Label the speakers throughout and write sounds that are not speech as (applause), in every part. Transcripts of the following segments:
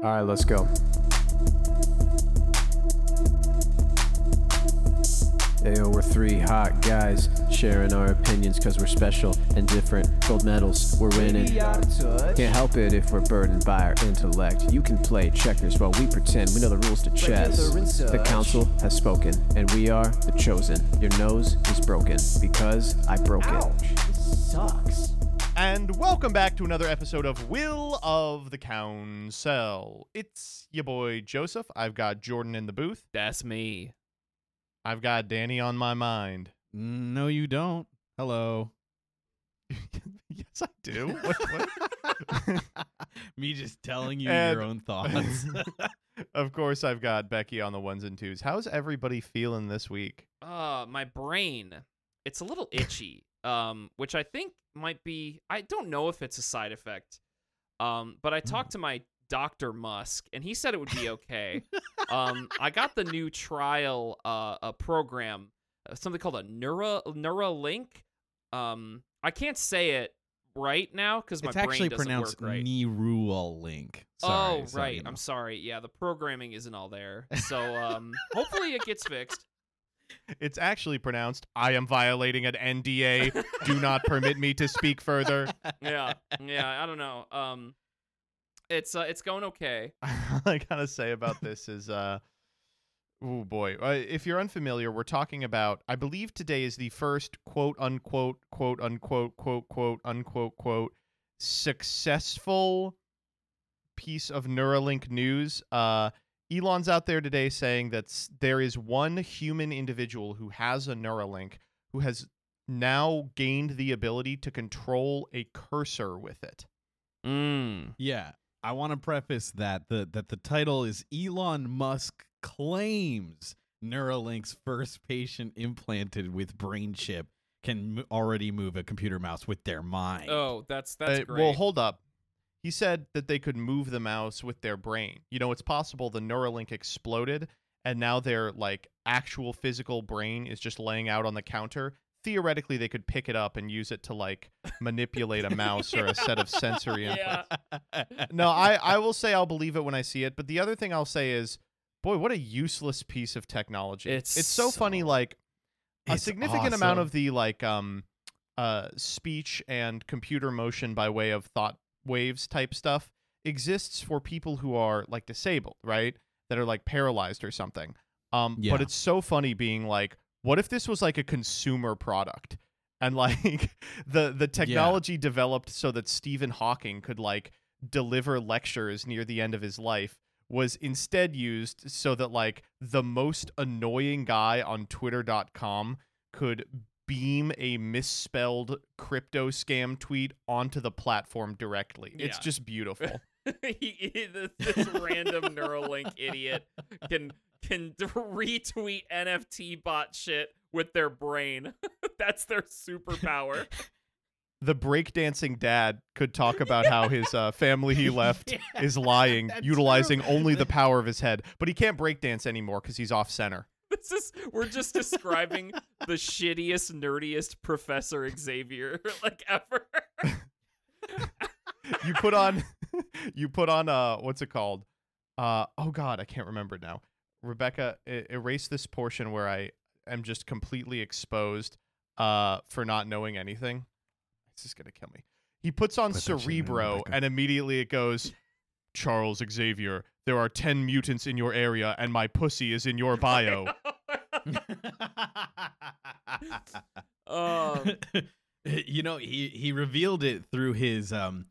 Speaker 1: All right, let's go. Ayo, we're three hot guys sharing our opinions because we're special and different. Gold medals, we're winning. Can't help it if we're burdened by our intellect. You can play checkers while we pretend we know the rules to chess. The council has spoken, and we are the chosen. Your nose is broken because I broke it.
Speaker 2: Ouch. Sucks.
Speaker 3: And welcome back to another episode of Will of the Council. It's your boy Joseph. I've got Jordan in the booth.
Speaker 4: That's me.
Speaker 3: I've got Danny on my mind.
Speaker 5: Mm, No, you don't. Hello. (laughs)
Speaker 3: yes, I do. What, what? (laughs)
Speaker 5: Me just telling you
Speaker 3: And-
Speaker 5: your own (laughs) thoughts.
Speaker 3: of course, I've got Becky on the ones and twos. How's everybody feeling this week?
Speaker 4: Uh, my brain, it's a little itchy. Um, which I think might be. I don't know if it's a side effect. Um, but I talked to my Doctor Musk, and he said it would be okay. (laughs) um, I got the new trial uh a program, uh, something called a Neura Neuralink. Um, I can't say it right now because my
Speaker 5: it's
Speaker 4: brain
Speaker 5: actually
Speaker 4: doesn't
Speaker 5: pronounced
Speaker 4: work right.
Speaker 5: Neural Link. Sorry,
Speaker 4: oh,
Speaker 5: so,
Speaker 4: right.
Speaker 5: you know.
Speaker 4: I'm sorry. Yeah, the programming isn't all there. (laughs) So um, hopefully it gets fixed.
Speaker 3: It's actually pronounced I am violating an NDA. Do not permit me to speak further. (laughs)
Speaker 4: yeah, yeah. I don't know. Um, it's uh, it's going okay. (laughs)
Speaker 3: I gotta say about (laughs) this is, uh, oh boy, uh, if you're unfamiliar, we're talking about. I believe today is the first quote unquote quote unquote quote quote unquote quote successful piece of Neuralink news. Uh, Elon's out there today saying that there is one human individual who has a Neuralink who has now gained the ability to control a cursor with it.
Speaker 4: Mm.
Speaker 5: Yeah, I want to preface that the that the title is Elon Musk claims Neuralink's first patient implanted with brain chip can m- already move a computer mouse with their mind.
Speaker 4: Oh, that's that's
Speaker 3: Uh,
Speaker 4: great.
Speaker 3: Well, hold up. He said that they could move the mouse with their brain. You know, it's possible the Neuralink exploded and now their like actual physical brain is just laying out on the counter. Theoretically, they could pick it up and use it to like manipulate a mouse or a set of sensory (laughs) inputs.
Speaker 4: yeah.
Speaker 3: No, I I will say I'll believe it when I see it, but the other thing I'll say is, boy, what a useless piece of technology.
Speaker 4: It's
Speaker 3: it's so funny like a significant amount of the like um uh speech and computer motion by way of thought waves type stuff exists for people who are like disabled right? That are like paralyzed or something. Um
Speaker 5: Yeah.
Speaker 3: but it's so funny being like what if this was like a consumer product? And (laughs) like the the technology developed so that Stephen Hawking could like deliver lectures near the end of his life was instead used so that like the most annoying guy on twitter.com could beam a misspelled crypto scam tweet onto the platform directly. It's just beautiful. (laughs)
Speaker 4: he, he- this, this random Neuralink idiot can can retweet NFT bot shit with their brain. (laughs) that's their superpower. (laughs)
Speaker 3: the breakdancing dad could talk about how his uh, family he left
Speaker 5: Yeah,
Speaker 3: is lying, utilizing
Speaker 5: true.
Speaker 3: only the power of his head. But he can't breakdance anymore because he's off center.
Speaker 4: This is we're just describing the shittiest, nerdiest Professor Xavier (laughs) like ever. (laughs)
Speaker 3: you put on (laughs) you put on uh what's it called? Uh oh god i can't remember it now. Rebecca e- erase this portion where i am just completely exposed uh for not knowing anything. This is gonna kill me. He puts on
Speaker 5: Put that in,
Speaker 3: cerebro and immediately it goes charles xavier there are 10 mutants in your area and my pussy is in your bio (laughs)
Speaker 4: um, (laughs)
Speaker 5: you know, he he revealed it through his um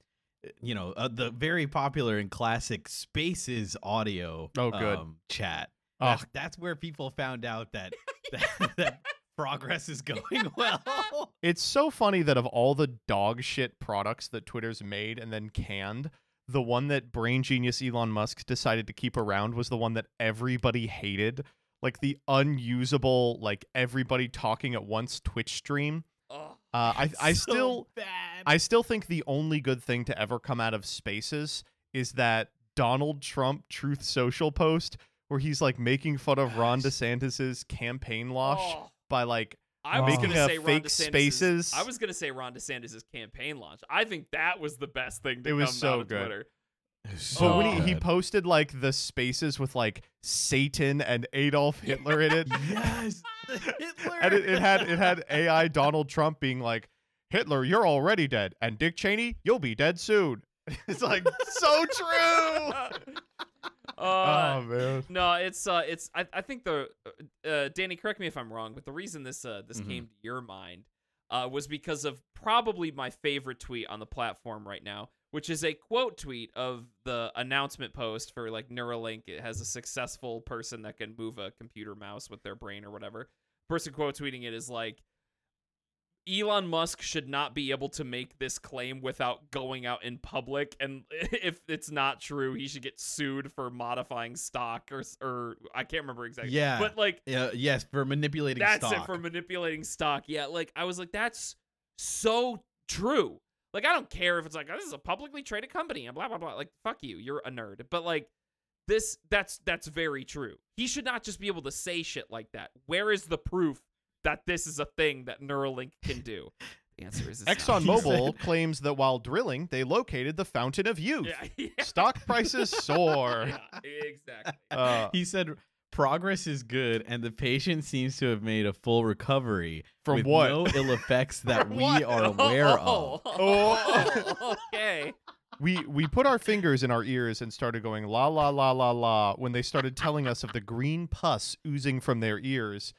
Speaker 5: you know, uh, the very popular and classic Spaces audio
Speaker 3: Oh, good.
Speaker 5: um, chat.
Speaker 3: Oh.
Speaker 5: That's, that's where people found out that (laughs) that, that progress is going well.
Speaker 3: It's so funny that of all the dog shit products that Twitter's made and then canned, the one that brain genius Elon Musk decided to keep around was the one that everybody hated. Like the unusable, like everybody talking at once Twitch stream.
Speaker 4: oh,
Speaker 3: Uh, I I
Speaker 5: So
Speaker 3: still
Speaker 5: bad.
Speaker 3: I still think the only good thing to ever come out of Spaces is that Donald Trump Truth Social post where he's like making fun of Ron DeSantis's campaign loss
Speaker 4: oh.
Speaker 3: by like
Speaker 4: I was gonna say Ron
Speaker 3: fake
Speaker 4: DeSantis'
Speaker 3: spaces.
Speaker 4: I was gonna say Ron DeSantis' campaign launch. I think that was the best thing to
Speaker 3: It was
Speaker 4: come
Speaker 3: so
Speaker 4: out of
Speaker 3: good.
Speaker 4: Twitter.
Speaker 5: Oh, so
Speaker 3: oh, when he, he posted like the spaces with like Satan and Adolf Hitler in it, (laughs)
Speaker 5: yes, (laughs) Hitler.
Speaker 3: and it, it had it had AI Donald Trump being like, Hitler, you're already dead, and Dick Cheney, you'll be dead soon. (laughs) It's like so true.
Speaker 4: Uh,
Speaker 3: oh man.
Speaker 4: No, it's uh, it's I, I think the uh, uh, Danny, correct me if I'm wrong, but the reason this uh this
Speaker 5: Mhm.
Speaker 4: came to your mind uh was because of probably my favorite tweet on the platform right now, which is a quote tweet of the announcement post for like Neuralink. It has a successful person that can move a computer mouse with their brain or whatever. Person quote tweeting it is like. Elon Musk should not be able to make this claim without going out in public, and (laughs) if it's not true, he should get sued for modifying stock or or I can't remember exactly.
Speaker 5: Yeah.
Speaker 4: but like
Speaker 5: Yeah, yes, for manipulating
Speaker 4: that's
Speaker 5: stock.
Speaker 4: it for manipulating stock. Yeah, like I was like, that's so true. Like I don't care if it's like oh, this is a publicly traded company and blah blah blah. Like fuck you, you're a nerd. But like this, that's that's very true. He should not just be able to say shit like that. Where is the proof that this is a thing that Neuralink can do? The answer is. (laughs)
Speaker 3: ExxonMobil (laughs) claims that while drilling, they located the fountain of youth.
Speaker 4: Yeah, (laughs) yeah,
Speaker 3: Stock prices soar.
Speaker 4: yeah, exactly.
Speaker 3: Uh,
Speaker 5: he said progress is good and the patient seems to have made a full recovery
Speaker 3: From
Speaker 5: with
Speaker 3: what?
Speaker 5: no ill effects that we
Speaker 3: what?
Speaker 5: are aware
Speaker 4: oh,
Speaker 5: of.
Speaker 3: Oh.
Speaker 4: okay.
Speaker 3: we we put our fingers in our ears and started going la la la la la when they started telling us of the green pus oozing from their ears.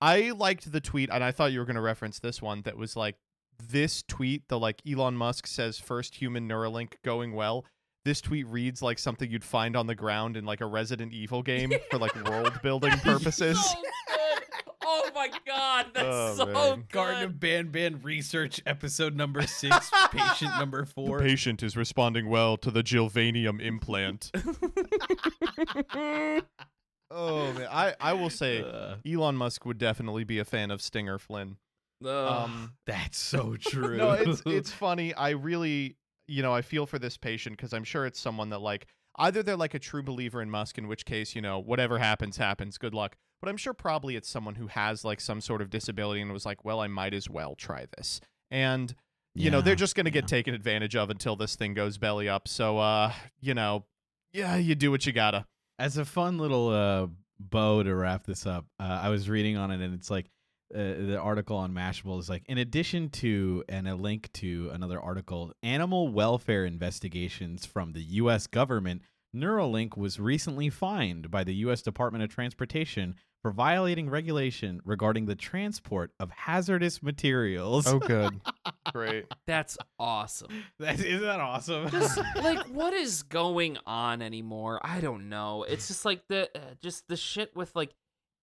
Speaker 3: I liked the tweet and I thought you were going to reference this one that was like this tweet the like Elon Musk says first human Neuralink going well. This tweet reads like something you'd find on the ground in like a Resident Evil game for like (laughs) world building purposes.
Speaker 4: So good. Oh my god, that's
Speaker 3: Oh,
Speaker 4: so
Speaker 3: man.
Speaker 4: good.
Speaker 5: Garden of Ban Ban research episode number (laughs) six, patient number
Speaker 3: The
Speaker 5: four.
Speaker 3: patient is responding well to the Gilvanium implant. (laughs) oh man, I I will say
Speaker 5: Uh,
Speaker 3: Elon Musk would definitely be a fan of Stinger Flynn.
Speaker 4: Ugh.
Speaker 3: Um,
Speaker 5: that's so (laughs) true.
Speaker 3: no, it's (laughs) it's funny. I really, you know, I feel for this patient because I'm sure it's someone that like either they're like a true believer in Musk, in which case, you know, whatever happens, happens. Good luck. But I'm sure probably it's someone who has like some sort of disability and was like, well, I might as well try this. And you know, they're just gonna get taken advantage of until this thing goes belly up. So, uh, you know, yeah, you do what you gotta.
Speaker 5: As a fun little uh, bow to wrap this up, uh, I was reading on it, and it's like uh, the article on Mashable is like, in addition to and a link to another article, animal welfare investigations from the U.S. government. Neuralink was recently fined by the U.S. Department of Transportation for violating regulation regarding the transport of hazardous materials.
Speaker 3: Oh, good, (laughs) great.
Speaker 4: That's awesome.
Speaker 5: That, isn't that awesome?
Speaker 4: Just (laughs) like what is going on anymore? I don't know. It's just like the uh, just the shit with like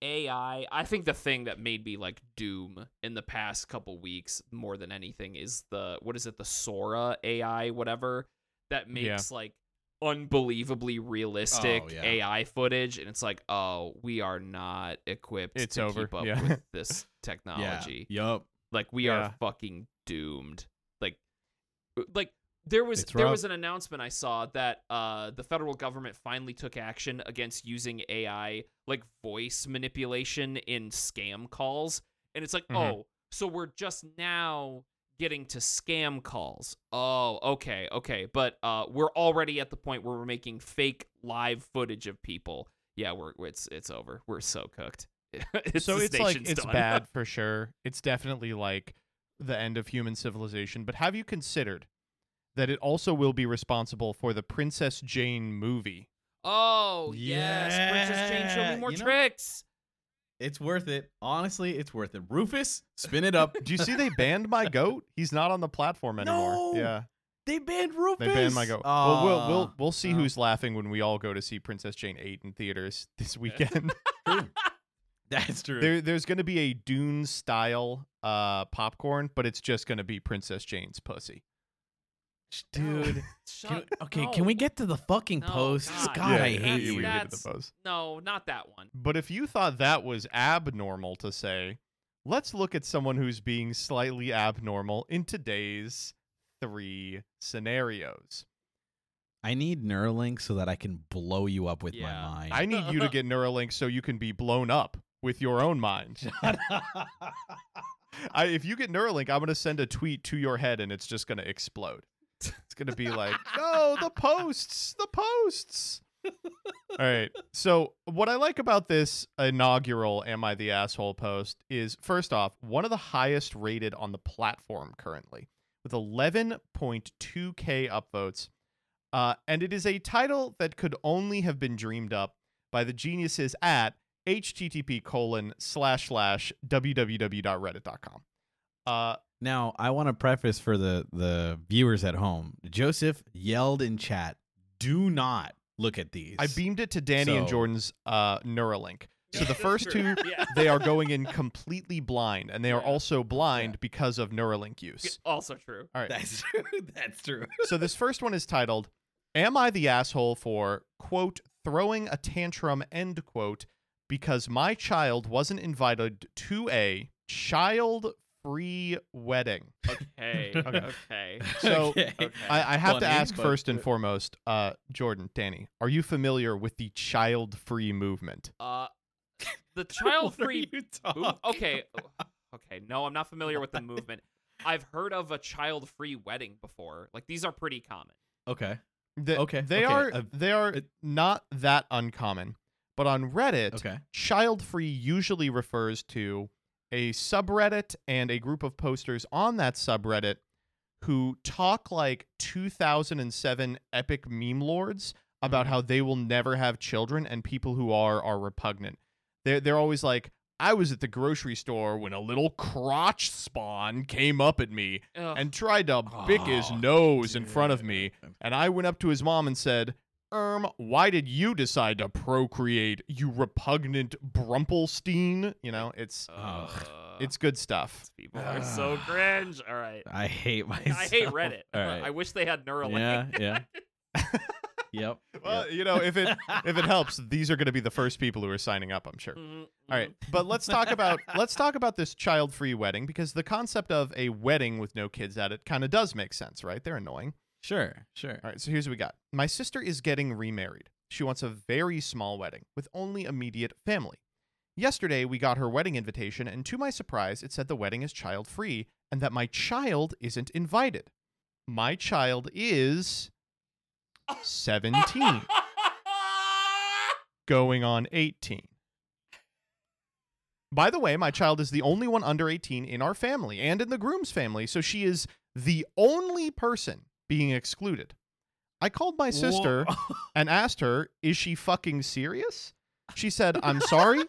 Speaker 4: AI. I think the thing that made me like doom in the past couple weeks more than anything is the what is it the Sora AI whatever that
Speaker 3: Yeah.
Speaker 4: makes like unbelievably realistic
Speaker 5: Oh, yeah.
Speaker 4: AI footage and it's like, "Oh, we are not equipped
Speaker 3: It's
Speaker 4: to
Speaker 3: over,
Speaker 4: keep up
Speaker 3: yeah.
Speaker 4: with (laughs) this
Speaker 5: yeah.
Speaker 4: technology."
Speaker 5: Yup.
Speaker 4: Like we
Speaker 3: Yeah.
Speaker 4: are fucking doomed. Like uh, like there was
Speaker 5: It's
Speaker 4: there
Speaker 5: rough.
Speaker 4: was an announcement I saw that uh the federal government finally took action against using AI like voice manipulation in scam calls. And it's like,
Speaker 3: Mhm.
Speaker 4: "Oh, so we're just now getting to scam calls. Oh, okay, okay. But uh we're already at the point where we're making fake live footage of people. Yeah, we're it's it's over. We're so cooked. (laughs) it's
Speaker 3: so it's like it's
Speaker 4: done.
Speaker 3: bad (laughs) for sure. It's definitely like the end of human civilization. But have you considered that it also will be responsible for the Princess Jane movie?
Speaker 4: Oh yes, Princess Jane, show
Speaker 5: Yeah,
Speaker 4: me more
Speaker 5: you know-
Speaker 4: tricks.
Speaker 5: It's worth it. Honestly, it's worth it. Rufus, spin it up. (laughs)
Speaker 3: Do you see they banned my goat? He's not on the platform anymore.
Speaker 5: No!
Speaker 3: Yeah,
Speaker 5: they banned Rufus.
Speaker 3: they banned my goat. well, we'll we'll we'll see
Speaker 5: Oh.
Speaker 3: who's laughing when we all go to see Princess Jane eight in theaters this weekend. (laughs)
Speaker 5: That's true.
Speaker 3: there, there's going to be a Dune style uh popcorn, but it's just going to be Princess Jane's pussy.
Speaker 5: Dude. (laughs) Can okay,
Speaker 4: no.
Speaker 5: can we get to the fucking
Speaker 4: No,
Speaker 5: posts?
Speaker 4: God.
Speaker 5: God,
Speaker 3: Yeah,
Speaker 5: I
Speaker 3: yeah,
Speaker 5: hate
Speaker 3: yeah, we
Speaker 5: you.
Speaker 3: get to
Speaker 4: That's-
Speaker 3: the post.
Speaker 4: No, not that one.
Speaker 3: But if you thought that was abnormal to say, let's look at someone who's being slightly abnormal in today's three scenarios.
Speaker 5: I need Neuralink so that I can blow you up with my mind.
Speaker 3: I need you to get (laughs) Neuralink so you can be blown up with your own mind. (laughs) I, if you get Neuralink, I'm going to send a tweet to your head and it's just going to explode. It's gonna be like, no, the posts, the posts. All right. So what I like about this inaugural "Am I the Asshole" post is first off, one of the highest rated on the platform currently, with 11.2k upvotes, uh, and it is a title that could only have been dreamed up by the geniuses at http colon slash slash www.reddit.com. Uh,
Speaker 5: Now, I want to preface for the the viewers at home. Joseph yelled in chat, "Do not look at these."
Speaker 3: I beamed it to Danny and Jordan's uh, Neuralink. So the first two, (laughs)
Speaker 4: Yeah.
Speaker 3: they are going in completely blind, and they are also blind because of Neuralink use.
Speaker 4: Also true.
Speaker 3: All right.
Speaker 5: That's (laughs) true. That's true.
Speaker 3: so this first one is titled "Am I the asshole for quote throwing a tantrum?" End quote because my child wasn't invited to a child-free wedding.
Speaker 4: Okay. (laughs)
Speaker 3: Okay.
Speaker 4: okay.
Speaker 3: So, (laughs)
Speaker 5: Okay.
Speaker 4: Okay.
Speaker 3: I, I have to ask
Speaker 5: but-
Speaker 3: first and foremost, uh, Jordan, Danny, are you familiar with the child-free movement?
Speaker 4: Uh, (laughs) the child-free.
Speaker 5: you
Speaker 4: mov- okay. Okay. No, I'm not familiar with the movement. I've heard of a child-free wedding before. Like these are pretty common.
Speaker 5: Okay.
Speaker 3: The-
Speaker 5: Okay,
Speaker 3: they
Speaker 5: okay,
Speaker 3: are
Speaker 5: uh,
Speaker 3: they are
Speaker 5: it-
Speaker 3: not that uncommon, but on Reddit,
Speaker 5: Okay.
Speaker 3: child-free usually refers to a subreddit and a group of posters on that subreddit who talk like 2007 epic meme lords about
Speaker 5: Mm-hmm.
Speaker 3: how they will never have children and people who are are repugnant. They're they're always like. I was at the grocery store when a little crotch spawn came up at me
Speaker 4: Ugh.
Speaker 3: and tried to bick his nose in front of me. And I went up to his mom and said, Erm, why did you decide to procreate, you repugnant Brumpelstein? You know, it's
Speaker 4: Ugh.
Speaker 3: it's good stuff.
Speaker 4: people are so (sighs) cringe. All right.
Speaker 5: I hate myself. (laughs)
Speaker 4: I hate Reddit.
Speaker 5: All right.
Speaker 4: I wish they had Neuralink.
Speaker 5: yeah. Yeah. (laughs) yep.
Speaker 3: Well, you know, if it if it helps, (laughs) these are going to be the first people who are signing up, I'm sure.
Speaker 4: Mhm,
Speaker 3: All right,
Speaker 4: mhm.
Speaker 3: but let's talk about let's talk about this child-free wedding because the concept of a wedding with no kids at it kind of does make sense, right? They're annoying.
Speaker 5: Sure. Sure.
Speaker 3: All right, so here's what we got. My sister is getting remarried. She wants a very small wedding with only immediate family. Yesterday, we got her wedding invitation, and to my surprise, it said the wedding is child free and that my child isn't invited. My child is 17, (laughs) going on 18. By the way, my child is the only one under 18 in our family and in the groom's family, so she is the only person being excluded. I called my sister (laughs) and asked her, Is she fucking serious? She said, I'm sorry.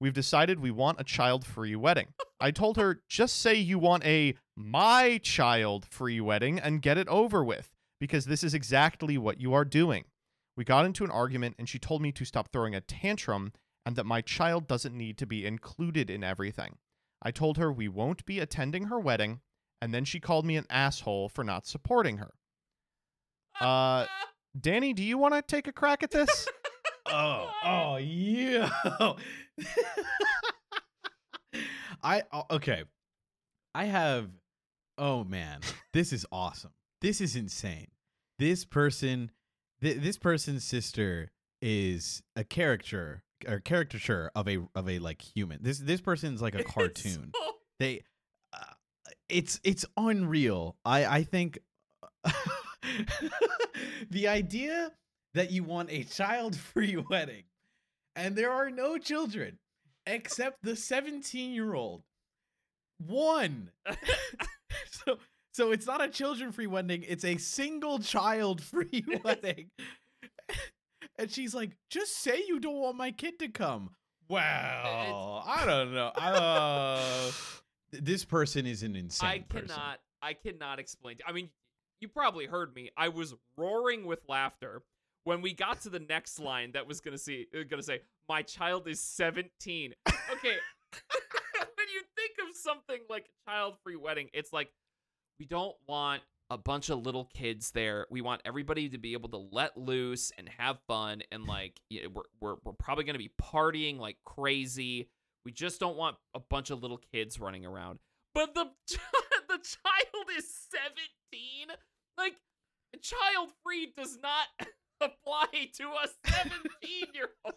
Speaker 3: We've decided we want a child free wedding. I told her, Just say you want a my child free wedding and get it over with, because this is exactly what you are doing. We got into an argument, and she told me to stop throwing a tantrum and that my child doesn't need to be included in everything. I told her we won't be attending her wedding, and then she called me an asshole for not supporting her. Uh, Danny, do you want to take a crack at this? (laughs)
Speaker 5: oh, oh, yeah. (laughs) I oh, okay. I have. Oh man, this is awesome. This is insane. This person, th- this person's sister is a character or caricature of a of a like human. This this person's like a (laughs)
Speaker 4: It's
Speaker 5: cartoon.
Speaker 4: so-
Speaker 5: they uh, it's it's unreal i i think (laughs) the idea that you want a child (laughs) free wedding and there are no children except the 17 year old one (laughs) so so it's not a children free wedding it's a single child free wedding and she's like just say you don't want my kid to come well i don't know uh, this person is an insane
Speaker 4: I
Speaker 5: person.
Speaker 4: cannot. I cannot explain. I mean, you probably heard me. I was roaring with laughter when we got to the next line that was gonna see uh, gonna say, "My child is 17." Okay, (laughs) (laughs) when you think of something like a child-free wedding, it's like we don't want a bunch of little kids there. We want everybody to be able to let loose and have fun, and like yeah, we're we're we're probably gonna be partying like crazy. We just don't want a bunch of little kids running around. But the (laughs) the child is 17. Like child free does not (laughs) apply to a 17 year old.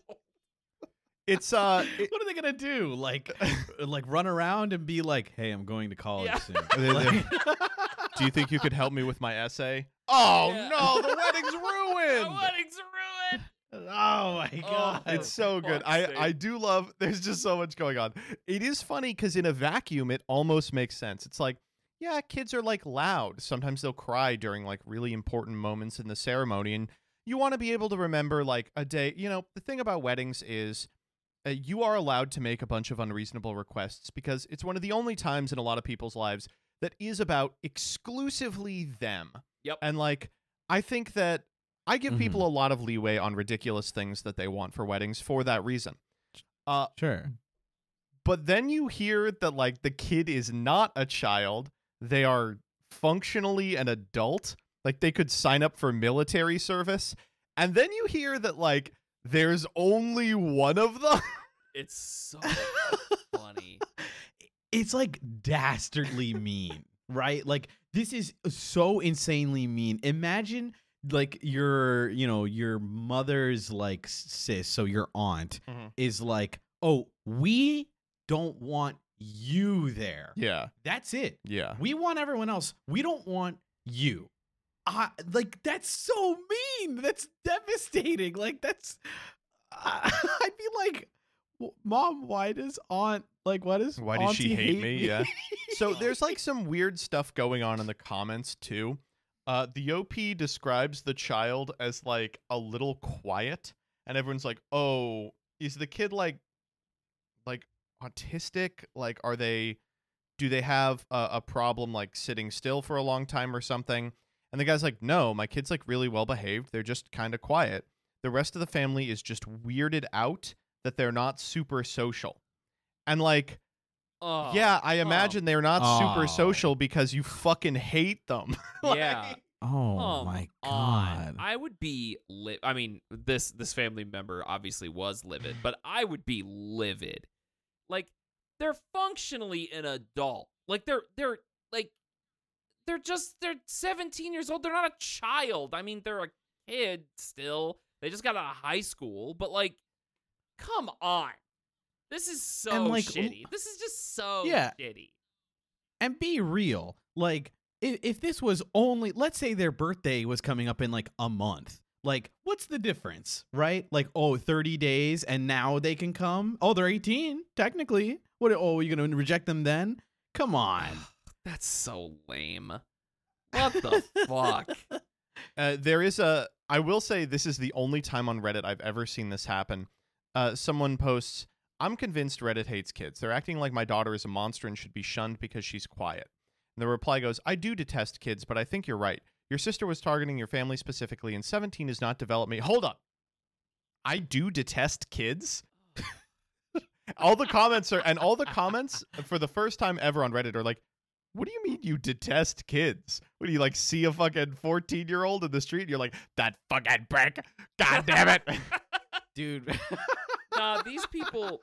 Speaker 3: It's uh, it-
Speaker 5: what are they gonna do? Like, (laughs) like run around and be like, "Hey, I'm going to college
Speaker 4: Yeah.
Speaker 5: soon." (laughs)
Speaker 3: They- they-
Speaker 5: Like-
Speaker 3: Do you think you could help me with my essay? Oh
Speaker 4: Yeah.
Speaker 3: no, the wedding's ruined!
Speaker 4: The wedding's ruined.
Speaker 5: Oh my god.
Speaker 4: Oh.
Speaker 3: It's so good. I
Speaker 4: sake.
Speaker 3: I do love. There's just so much going on. It is funny because in a vacuum, it almost makes sense. It's like, yeah, kids are like loud. Sometimes they'll cry during like really important moments in the ceremony, and you want to be able to remember like a day. You know, the thing about weddings is. Uh, you are allowed to make a bunch of unreasonable requests because it's one of the only times in a lot of people's lives that is about exclusively them.
Speaker 4: Yep.
Speaker 3: And like, I think that I give people a lot of leeway on ridiculous things that they want for weddings for that reason. Uh,
Speaker 5: sure.
Speaker 3: but then you hear that like the kid is not a child; they are functionally an adult. Like they could sign up for military service, and then you hear that like there's only one of them.
Speaker 4: It's so (laughs) funny.
Speaker 5: It's like dastardly mean, right? Like this is so insanely mean. Imagine like your, you know, your mother's like sis, so your aunt
Speaker 3: Mhm.
Speaker 5: is like, "Oh, we don't want you there."
Speaker 3: yeah,
Speaker 5: That's it.
Speaker 3: yeah.
Speaker 5: We want everyone else. We don't want you. I like that's so mean. That's devastating. Like that's I (laughs) I'd be like, "Mom, why does aunt like what is
Speaker 3: Why does she
Speaker 5: auntie
Speaker 3: hate me?" Yeah. So (laughs) there's like some weird stuff going on in the comments too. Uh, the OP describes the child as like a little quiet, and everyone's like, "Oh, is the kid like, like autistic? Like, are they, do they have a, a problem like sitting still for a long time or something?" And the guy's like, "No, my kid's like really well behaved. They're just kind of quiet. The rest of the family is just weirded out that they're not super social." And like,
Speaker 4: Oh,
Speaker 3: yeah, I imagine they're not super social because you fucking hate them. (laughs) Like-
Speaker 4: Yeah.
Speaker 5: Oh
Speaker 4: Come
Speaker 5: my god.
Speaker 4: I would be li- I mean, this this family member obviously was livid, but I would be livid. Like they're functionally an adult. Like they're they're like they're just they're 17 years old. They're not a child. I mean, they're a kid still. They just got out of high school, but like come on. This is so
Speaker 5: And, like,
Speaker 4: shitty. This is just so
Speaker 5: Yeah.
Speaker 4: shitty.
Speaker 5: and be real. Like if, if this was only let's say their birthday was coming up in like a month. Like what's the difference, right? Like oh, 30 days and now they can come? Oh, they're 18 technically. What oh, you going to reject them then? Come on. (sighs)
Speaker 4: That's so lame. What the (laughs) fuck?
Speaker 3: Uh, there is a. I will say this is the only time on Reddit I've ever seen this happen. Uh, someone posts, "I'm convinced Reddit hates kids. They're acting like my daughter is a monster and should be shunned because she's quiet." And the reply goes, "I do detest kids, but I think you're right. Your sister was targeting your family specifically, and 17 is not development. Hold up. I do detest kids." (laughs) all the comments are, and all the comments for the first time ever on Reddit are like, what do you mean you detest kids? What do you like see a fucking 14 year old in the street and you're like, that fucking prick? God damn it. (laughs)
Speaker 5: Dude. (laughs)
Speaker 4: nah, these people.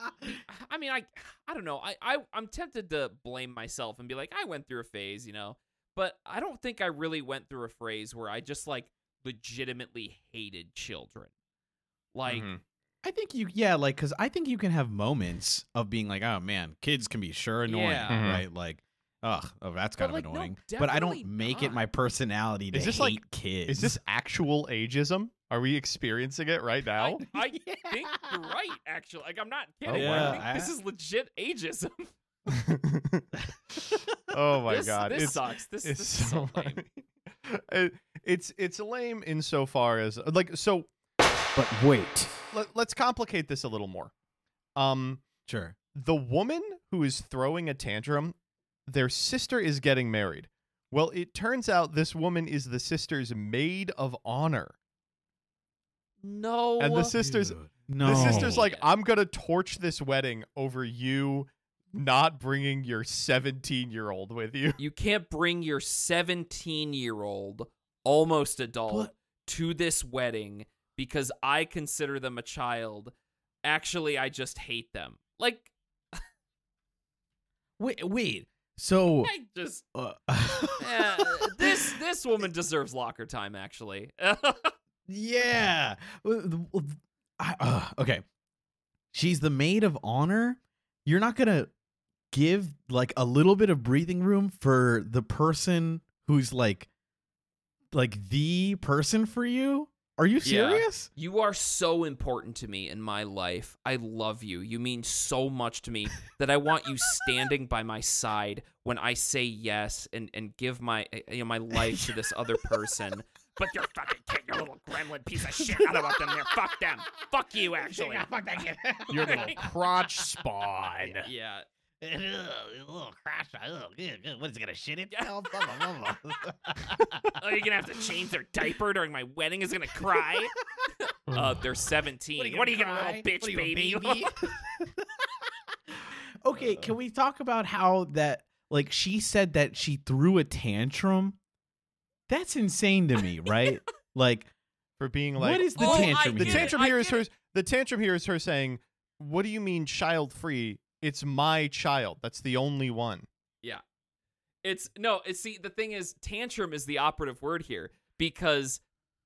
Speaker 4: I mean, I, I don't know. I, I, I'm tempted to blame myself and be like, I went through a phase, you know, but I don't think I really went through a phase where I just like legitimately hated children. Like,
Speaker 3: Mhm.
Speaker 5: I think you, yeah, like, cause I think you can have moments of being like, oh man, kids can be sure annoying,
Speaker 4: Yeah.
Speaker 3: Mhm.
Speaker 5: right? Like, ugh, oh, that's
Speaker 4: But,
Speaker 5: kind
Speaker 4: like,
Speaker 5: of
Speaker 4: no,
Speaker 5: annoying. but I don't make it my personality to
Speaker 3: Is this
Speaker 5: hate
Speaker 3: like-
Speaker 5: kids.
Speaker 3: Is this actual ageism? Are we experiencing it right now?
Speaker 4: I (laughs) think you're right. Actually, like, I'm not
Speaker 3: Oh,
Speaker 4: kidding.
Speaker 5: wow.
Speaker 4: I think this is legit ageism. (laughs) (laughs)
Speaker 3: oh my
Speaker 4: this,
Speaker 3: god.
Speaker 4: this
Speaker 3: it's
Speaker 4: sucks. This,
Speaker 3: it's
Speaker 4: this is so (laughs) lame.
Speaker 3: funny. It- it's it's lame insofar as like so
Speaker 1: But wait.
Speaker 3: let, let's complicate this a little more. Um
Speaker 5: sure?
Speaker 3: the woman who is throwing a tantrum, their sister is getting married. Well, it turns out this woman is the sister's maid of honor.
Speaker 4: No.
Speaker 3: And the sister's
Speaker 5: No,
Speaker 3: the sister's like, "I'm going to torch this wedding over you not bringing your 17-year-old with you."
Speaker 4: You can't bring your 17 year old, almost adult,
Speaker 5: But-
Speaker 4: to this wedding because I consider them a child. Actually, I just hate them. Like, (laughs)
Speaker 5: wait, wait. So,
Speaker 4: I just.
Speaker 5: uh, (laughs)
Speaker 4: eh, this this woman deserves locker time, actually. (laughs)
Speaker 5: yeah. I- uh, okay. She's the maid of honor. You're not gonna give like a little bit of breathing room for the person who's like like the person for you? Are you
Speaker 4: Yeah.
Speaker 5: serious?
Speaker 4: You are so important to me in my life. I love you. You mean so much to me that I want you standing by my side when I say yes and, and give my uh, you know my life to this other person. But you're fucking kid, you little gremlin piece of shit. I don't want them here. Fuck them. Fuck you, (laughs) actually. fuck that kid.
Speaker 3: Your little crotch spawn.
Speaker 4: Yeah. (laughs)
Speaker 2: little crash. What is it gonna shit
Speaker 4: Yeah. (laughs)
Speaker 2: itself?
Speaker 4: Oh, (laughs) you're gonna have to change their diaper during my wedding. Is gonna cry. Uh, they're 17. What are you gonna, little bitch
Speaker 2: What are you,
Speaker 4: baby?
Speaker 2: baby?
Speaker 5: Okay, can we talk about how that like she said that she threw a tantrum? That's insane to me, right? like
Speaker 3: For being like,
Speaker 5: what is the
Speaker 4: Oh,
Speaker 5: tantrum
Speaker 3: the
Speaker 5: here?
Speaker 4: it.
Speaker 3: tantrum here is
Speaker 4: get
Speaker 3: her. The tantrum here is her saying, "What do you mean child free? It's my child. That's the only one." Yeah.
Speaker 4: It's no, it's see the thing is tantrum is the operative word here because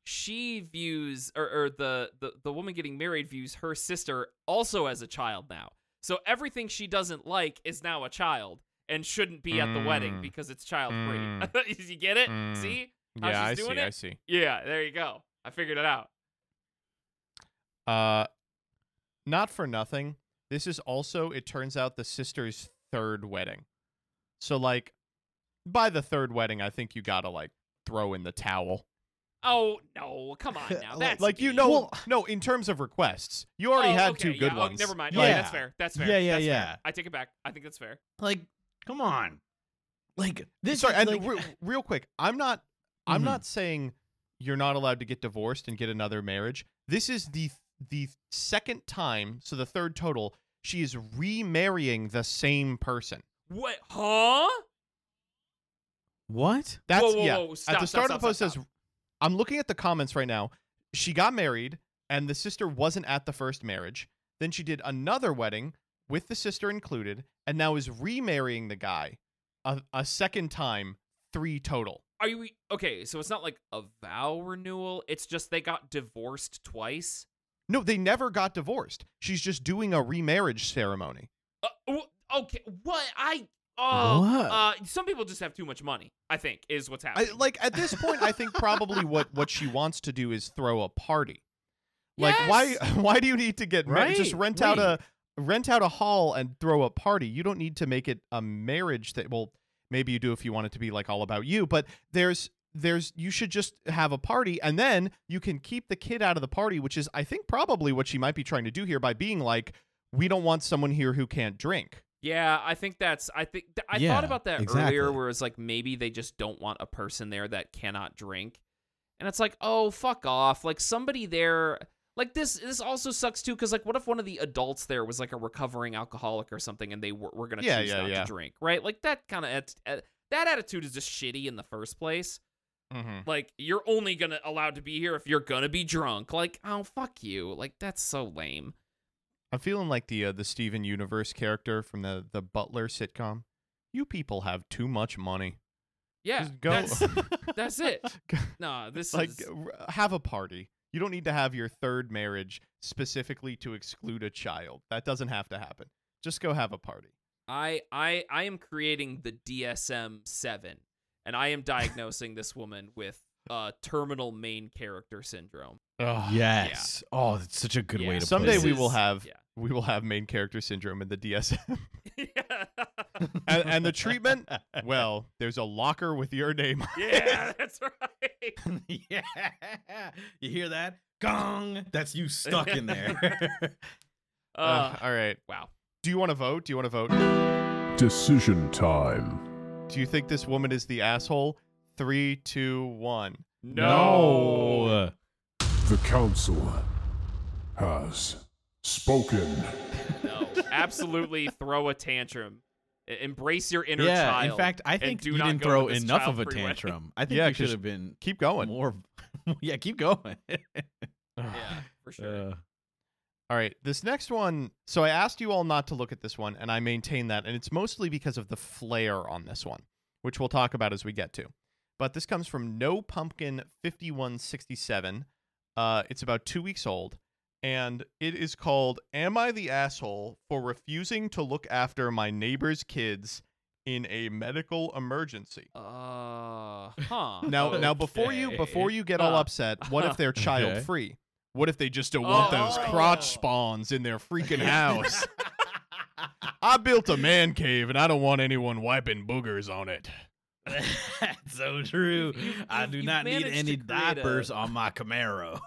Speaker 4: she views or, or the, the the woman getting married views her sister also as a child now. So everything she doesn't like is now a child and shouldn't be at the wedding
Speaker 3: Mm.
Speaker 4: because it's child free.
Speaker 3: Mm. (laughs)
Speaker 4: you get it?
Speaker 3: Mm.
Speaker 4: See? How
Speaker 3: yeah, I
Speaker 4: doing
Speaker 3: see.
Speaker 4: it?
Speaker 3: I see.
Speaker 4: Yeah, there you go. I figured it out.
Speaker 3: Uh, not for nothing. This is also, it turns out, the sister's third wedding. So, like, by the third wedding, I think you gotta like throw in the towel.
Speaker 4: Oh no, come on now.
Speaker 5: Like- (laughs)
Speaker 4: That's
Speaker 3: like you know,
Speaker 5: Well-
Speaker 3: no. In terms of requests, you already
Speaker 4: Oh,
Speaker 3: had
Speaker 4: okay,
Speaker 3: two good
Speaker 4: yeah, oh,
Speaker 3: ones.
Speaker 4: never mind.
Speaker 5: Like-
Speaker 4: yeah, that's fair. That's fair.
Speaker 5: Yeah, yeah,
Speaker 4: That's fair.
Speaker 5: yeah.
Speaker 4: I take it back. I think that's fair.
Speaker 5: Like, come on. Like this
Speaker 3: Sorry,
Speaker 5: is
Speaker 3: and
Speaker 5: like,
Speaker 3: re- (laughs) real quick, I'm not. I'm
Speaker 5: Mhm.
Speaker 3: not saying you're not allowed to get divorced and get another marriage. This is the the second time, so the third total. She is remarrying the same person.
Speaker 4: What? Huh?
Speaker 5: what?
Speaker 3: That's
Speaker 4: Whoa, whoa,
Speaker 3: yeah.
Speaker 4: whoa, stop,
Speaker 3: At the
Speaker 4: stop,
Speaker 3: start of the post
Speaker 4: stop,
Speaker 3: says, "I'm looking at the comments right now. She got married, and the sister wasn't at the first marriage. Then she did another wedding with the sister included, and now is remarrying the guy a, a second time, three total.
Speaker 4: Are you okay? So it's not like a vow renewal. It's just they got divorced twice.
Speaker 3: No, they never got divorced. She's just doing a remarriage ceremony.
Speaker 4: Uh, okay, what I oh
Speaker 5: What?
Speaker 4: uh, some people just have too much money. I think is what's
Speaker 3: I,
Speaker 4: happening.
Speaker 3: like at this point, I think (laughs) probably what what she wants to do is throw a party. Like why
Speaker 4: Yes! (laughs)
Speaker 3: why do you need to get married? Just
Speaker 5: Right,
Speaker 3: rent out a rent out a hall and throw a party. You don't need to make it a marriage that well maybe you do if you want it to be like all about you, but there's there's you should just have a party and then you can keep the kid out of the party, which is I think probably what she might be trying to do here by being like we don't want someone here who can't drink.
Speaker 4: yeah, I think that's. I think th- I
Speaker 5: Yeah,
Speaker 4: thought about that
Speaker 5: exactly.
Speaker 4: earlier, where it's like maybe they just don't want a person there that cannot drink, and it's like, oh fuck off! Like somebody there. Like this, this also sucks too. Because like, what if one of the adults there was like a recovering alcoholic or something, and they were, were gonna
Speaker 3: Yeah,
Speaker 4: choose
Speaker 3: yeah,
Speaker 4: not
Speaker 3: yeah.
Speaker 4: to drink, right? Like that kind of that attitude is just shitty in the first place.
Speaker 3: Mm-hmm.
Speaker 4: Like you're only gonna allowed to be here if you're gonna be drunk. Like oh fuck you. Like that's so lame.
Speaker 3: I'm feeling like the uh, the Steven Universe character from the the Butler sitcom. You people have too much money.
Speaker 4: Yeah,
Speaker 3: Just go.
Speaker 4: that's (laughs) that's it. No, this
Speaker 3: like
Speaker 4: is
Speaker 3: have a party. You don't need to have your third marriage specifically to exclude a child. That doesn't have to happen. Just go have a party.
Speaker 4: I I I am creating the DSM seven, and I am diagnosing this woman with uh terminal main character syndrome.
Speaker 5: Oh, Yes. Oh, that's such a good way to
Speaker 3: Someday
Speaker 5: put
Speaker 4: This
Speaker 3: we will have
Speaker 4: yeah.
Speaker 3: we will have main character syndrome in the DSM.
Speaker 4: yeah, (laughs) (laughs)
Speaker 3: and, and the treatment, well, there's a locker with your name. on it.
Speaker 4: yeah, (laughs) that's right.
Speaker 5: yeah. You hear that? Gong. That's you stuck in there.
Speaker 4: Uh,
Speaker 3: Uh, all right.
Speaker 4: wow.
Speaker 3: Do you want to vote? Do you want to vote?
Speaker 6: Decision time.
Speaker 3: Do you think this woman is the asshole? Three, two, one.
Speaker 5: no.
Speaker 6: The council has spoken. (laughs)
Speaker 4: No, absolutely throw a tantrum. Embrace your inner
Speaker 5: yeah.
Speaker 4: child.
Speaker 5: In fact, I think
Speaker 4: do
Speaker 5: you didn't throw enough of a
Speaker 4: child-free wedding.
Speaker 5: tantrum. I (laughs) think
Speaker 3: Yeah,
Speaker 5: you
Speaker 3: 'cause
Speaker 5: should have been
Speaker 3: Keep going.
Speaker 5: more. (laughs) yeah, keep going.
Speaker 4: yeah, for sure.
Speaker 5: Uh,
Speaker 3: All right, this next one. So I asked you all not to look at this one, and I maintain that, and it's mostly because of the flair on this one, which we'll talk about as we get to. But this comes from No Pumpkin fifty one sixty seven. Uh, it's about two weeks old, and it is called "Am I the asshole for refusing to look after my neighbor's kids, in a medical emergency.
Speaker 4: Uh, huh.
Speaker 3: Now, now before you before you get all
Speaker 4: Uh,
Speaker 3: upset, what if they're child (laughs)
Speaker 5: Okay.
Speaker 3: free? What if they just don't want those
Speaker 4: Oh.
Speaker 3: crotch spawns in their freaking (laughs) house? I built a man cave and I don't want anyone wiping boogers on it.
Speaker 5: That's (laughs) so true.
Speaker 4: You've-
Speaker 5: I do
Speaker 4: you've
Speaker 5: not need any
Speaker 4: to create a-
Speaker 5: diapers on my Camaro.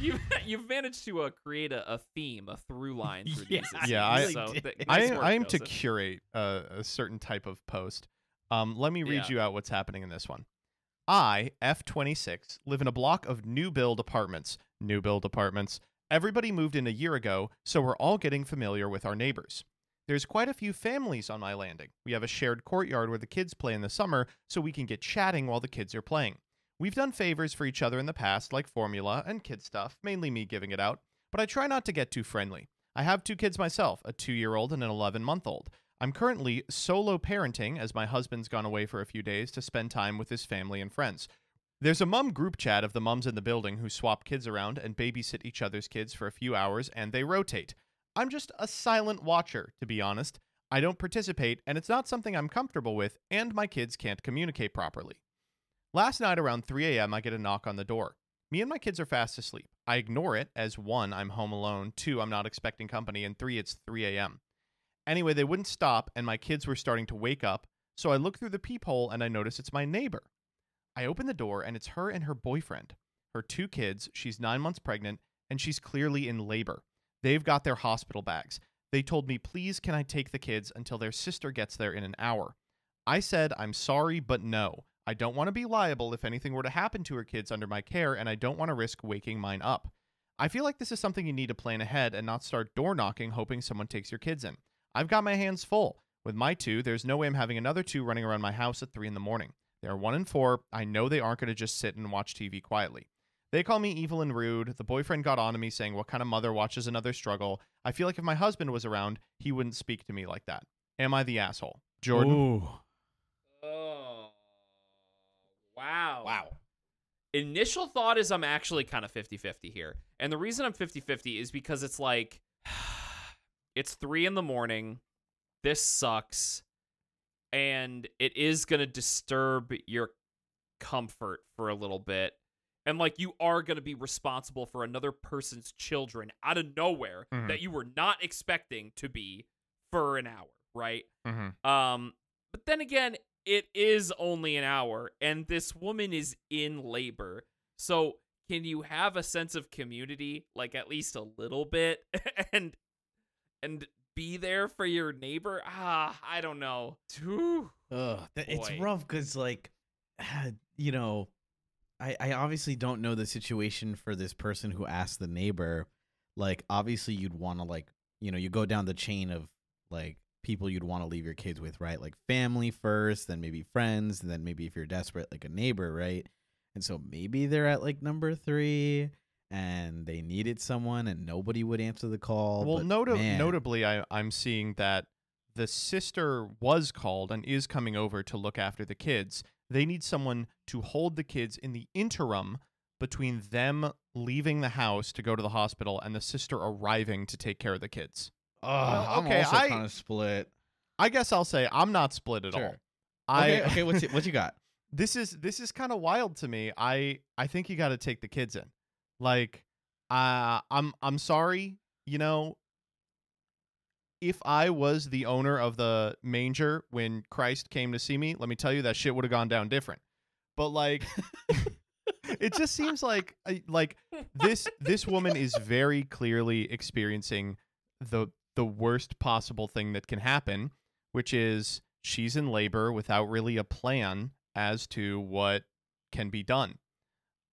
Speaker 4: you've you've managed to uh, create a, a theme, a through line through (laughs)
Speaker 5: Yeah,
Speaker 4: these.
Speaker 5: I
Speaker 3: Yeah, I-
Speaker 4: so th-
Speaker 3: I
Speaker 4: nice
Speaker 3: am, I am to curate a, a certain type of post. Um, let me read
Speaker 4: Yeah.
Speaker 3: you out what's happening in this one. I, F26, live in a block of new build apartments. New build apartments. Everybody moved in a year ago, so we're all getting familiar with our neighbors. There's quite a few families on my landing. We have a shared courtyard where the kids play in the summer, so we can get chatting while the kids are playing. We've done favors for each other in the past, like formula and kid stuff, mainly me giving it out, but I try not to get too friendly. I have two kids myself, a two year old and an 11 month old. I'm currently solo parenting as my husband's gone away for a few days to spend time with his family and friends. There's a mum group chat of the mums in the building who swap kids around and babysit each other's kids for a few hours and they rotate. I'm just a silent watcher, to be honest. I don't participate, and it's not something I'm comfortable with, and my kids can't communicate properly. Last night around 3 a.m., I get a knock on the door. Me and my kids are fast asleep. I ignore it as one, I'm home alone, two, I'm not expecting company, and three, it's 3 a.m. Anyway, they wouldn't stop, and my kids were starting to wake up, so I look through the peephole and I notice it's my neighbor. I open the door, and it's her and her boyfriend. Her two kids, she's nine months pregnant, and she's clearly in labor. They've got their hospital bags. They told me, please, can I take the kids until their sister gets there in an hour? I said, I'm sorry, but no. I don't want to be liable if anything were to happen to her kids under my care, and I don't want to risk waking mine up. I feel like this is something you need to plan ahead and not start door knocking hoping someone takes your kids in. I've got my hands full. With my two, there's no way I'm having another two running around my house at 3 in the morning. They're one and four. I know they aren't going to just sit and watch TV quietly. They call me evil and rude. The boyfriend got on to me saying, What kind of mother watches another struggle? I feel like if my husband was around, he wouldn't speak to me like that. Am I the asshole? Jordan?
Speaker 5: Ooh.
Speaker 4: Oh, wow.
Speaker 5: Wow.
Speaker 4: Initial thought is I'm actually kind of 50 50 here. And the reason I'm 50 50 is because it's like, (sighs) it's three in the morning. This sucks. And it is going to disturb your comfort for a little bit. And like, you are going to be responsible for another person's children out of nowhere
Speaker 3: Mhm.
Speaker 4: that you were not expecting to be for an hour, right?
Speaker 3: Mm-hmm.
Speaker 4: Um, but then again, it is only an hour, and this woman is in labor. So can you have a sense of community, like at least a little bit, (laughs) and and be there for your neighbor? Ah, I don't know. Whew.
Speaker 5: Ugh, it's rough because, like, you know, I, I obviously don't know the situation for this person who asked the neighbor. Like, obviously, you'd want to, like, you know, you go down the chain of, like, people you'd want to leave your kids with, right? Like, family first, then maybe friends, and then maybe if you're desperate, like a neighbor, right? And so maybe they're at, like, number three and they needed someone and nobody would answer the call.
Speaker 3: Well,
Speaker 5: but
Speaker 3: nota- notably, I, I'm seeing that the sister was called and is coming over to look after the kids. They need someone to hold the kids in the interim between them leaving the house to go to the hospital and the sister arriving to take care of the kids.
Speaker 5: Ugh,
Speaker 3: Well,
Speaker 5: I'm also
Speaker 3: I-
Speaker 5: kind of split.
Speaker 3: I guess I'll say I'm not split at all.
Speaker 5: Sure.
Speaker 3: I
Speaker 5: okay, okay, what's it, what you got? (laughs)
Speaker 3: this is this is kind of wild to me. I I think you got to take the kids in. Like uh I'm I'm sorry, you know, if I was the owner of the manger when Christ came to see me, let me tell you that shit would have gone down different. But like (laughs) it just seems like like this this woman is very clearly experiencing the the worst possible thing that can happen, which is she's in labor without really a plan as to what can be done.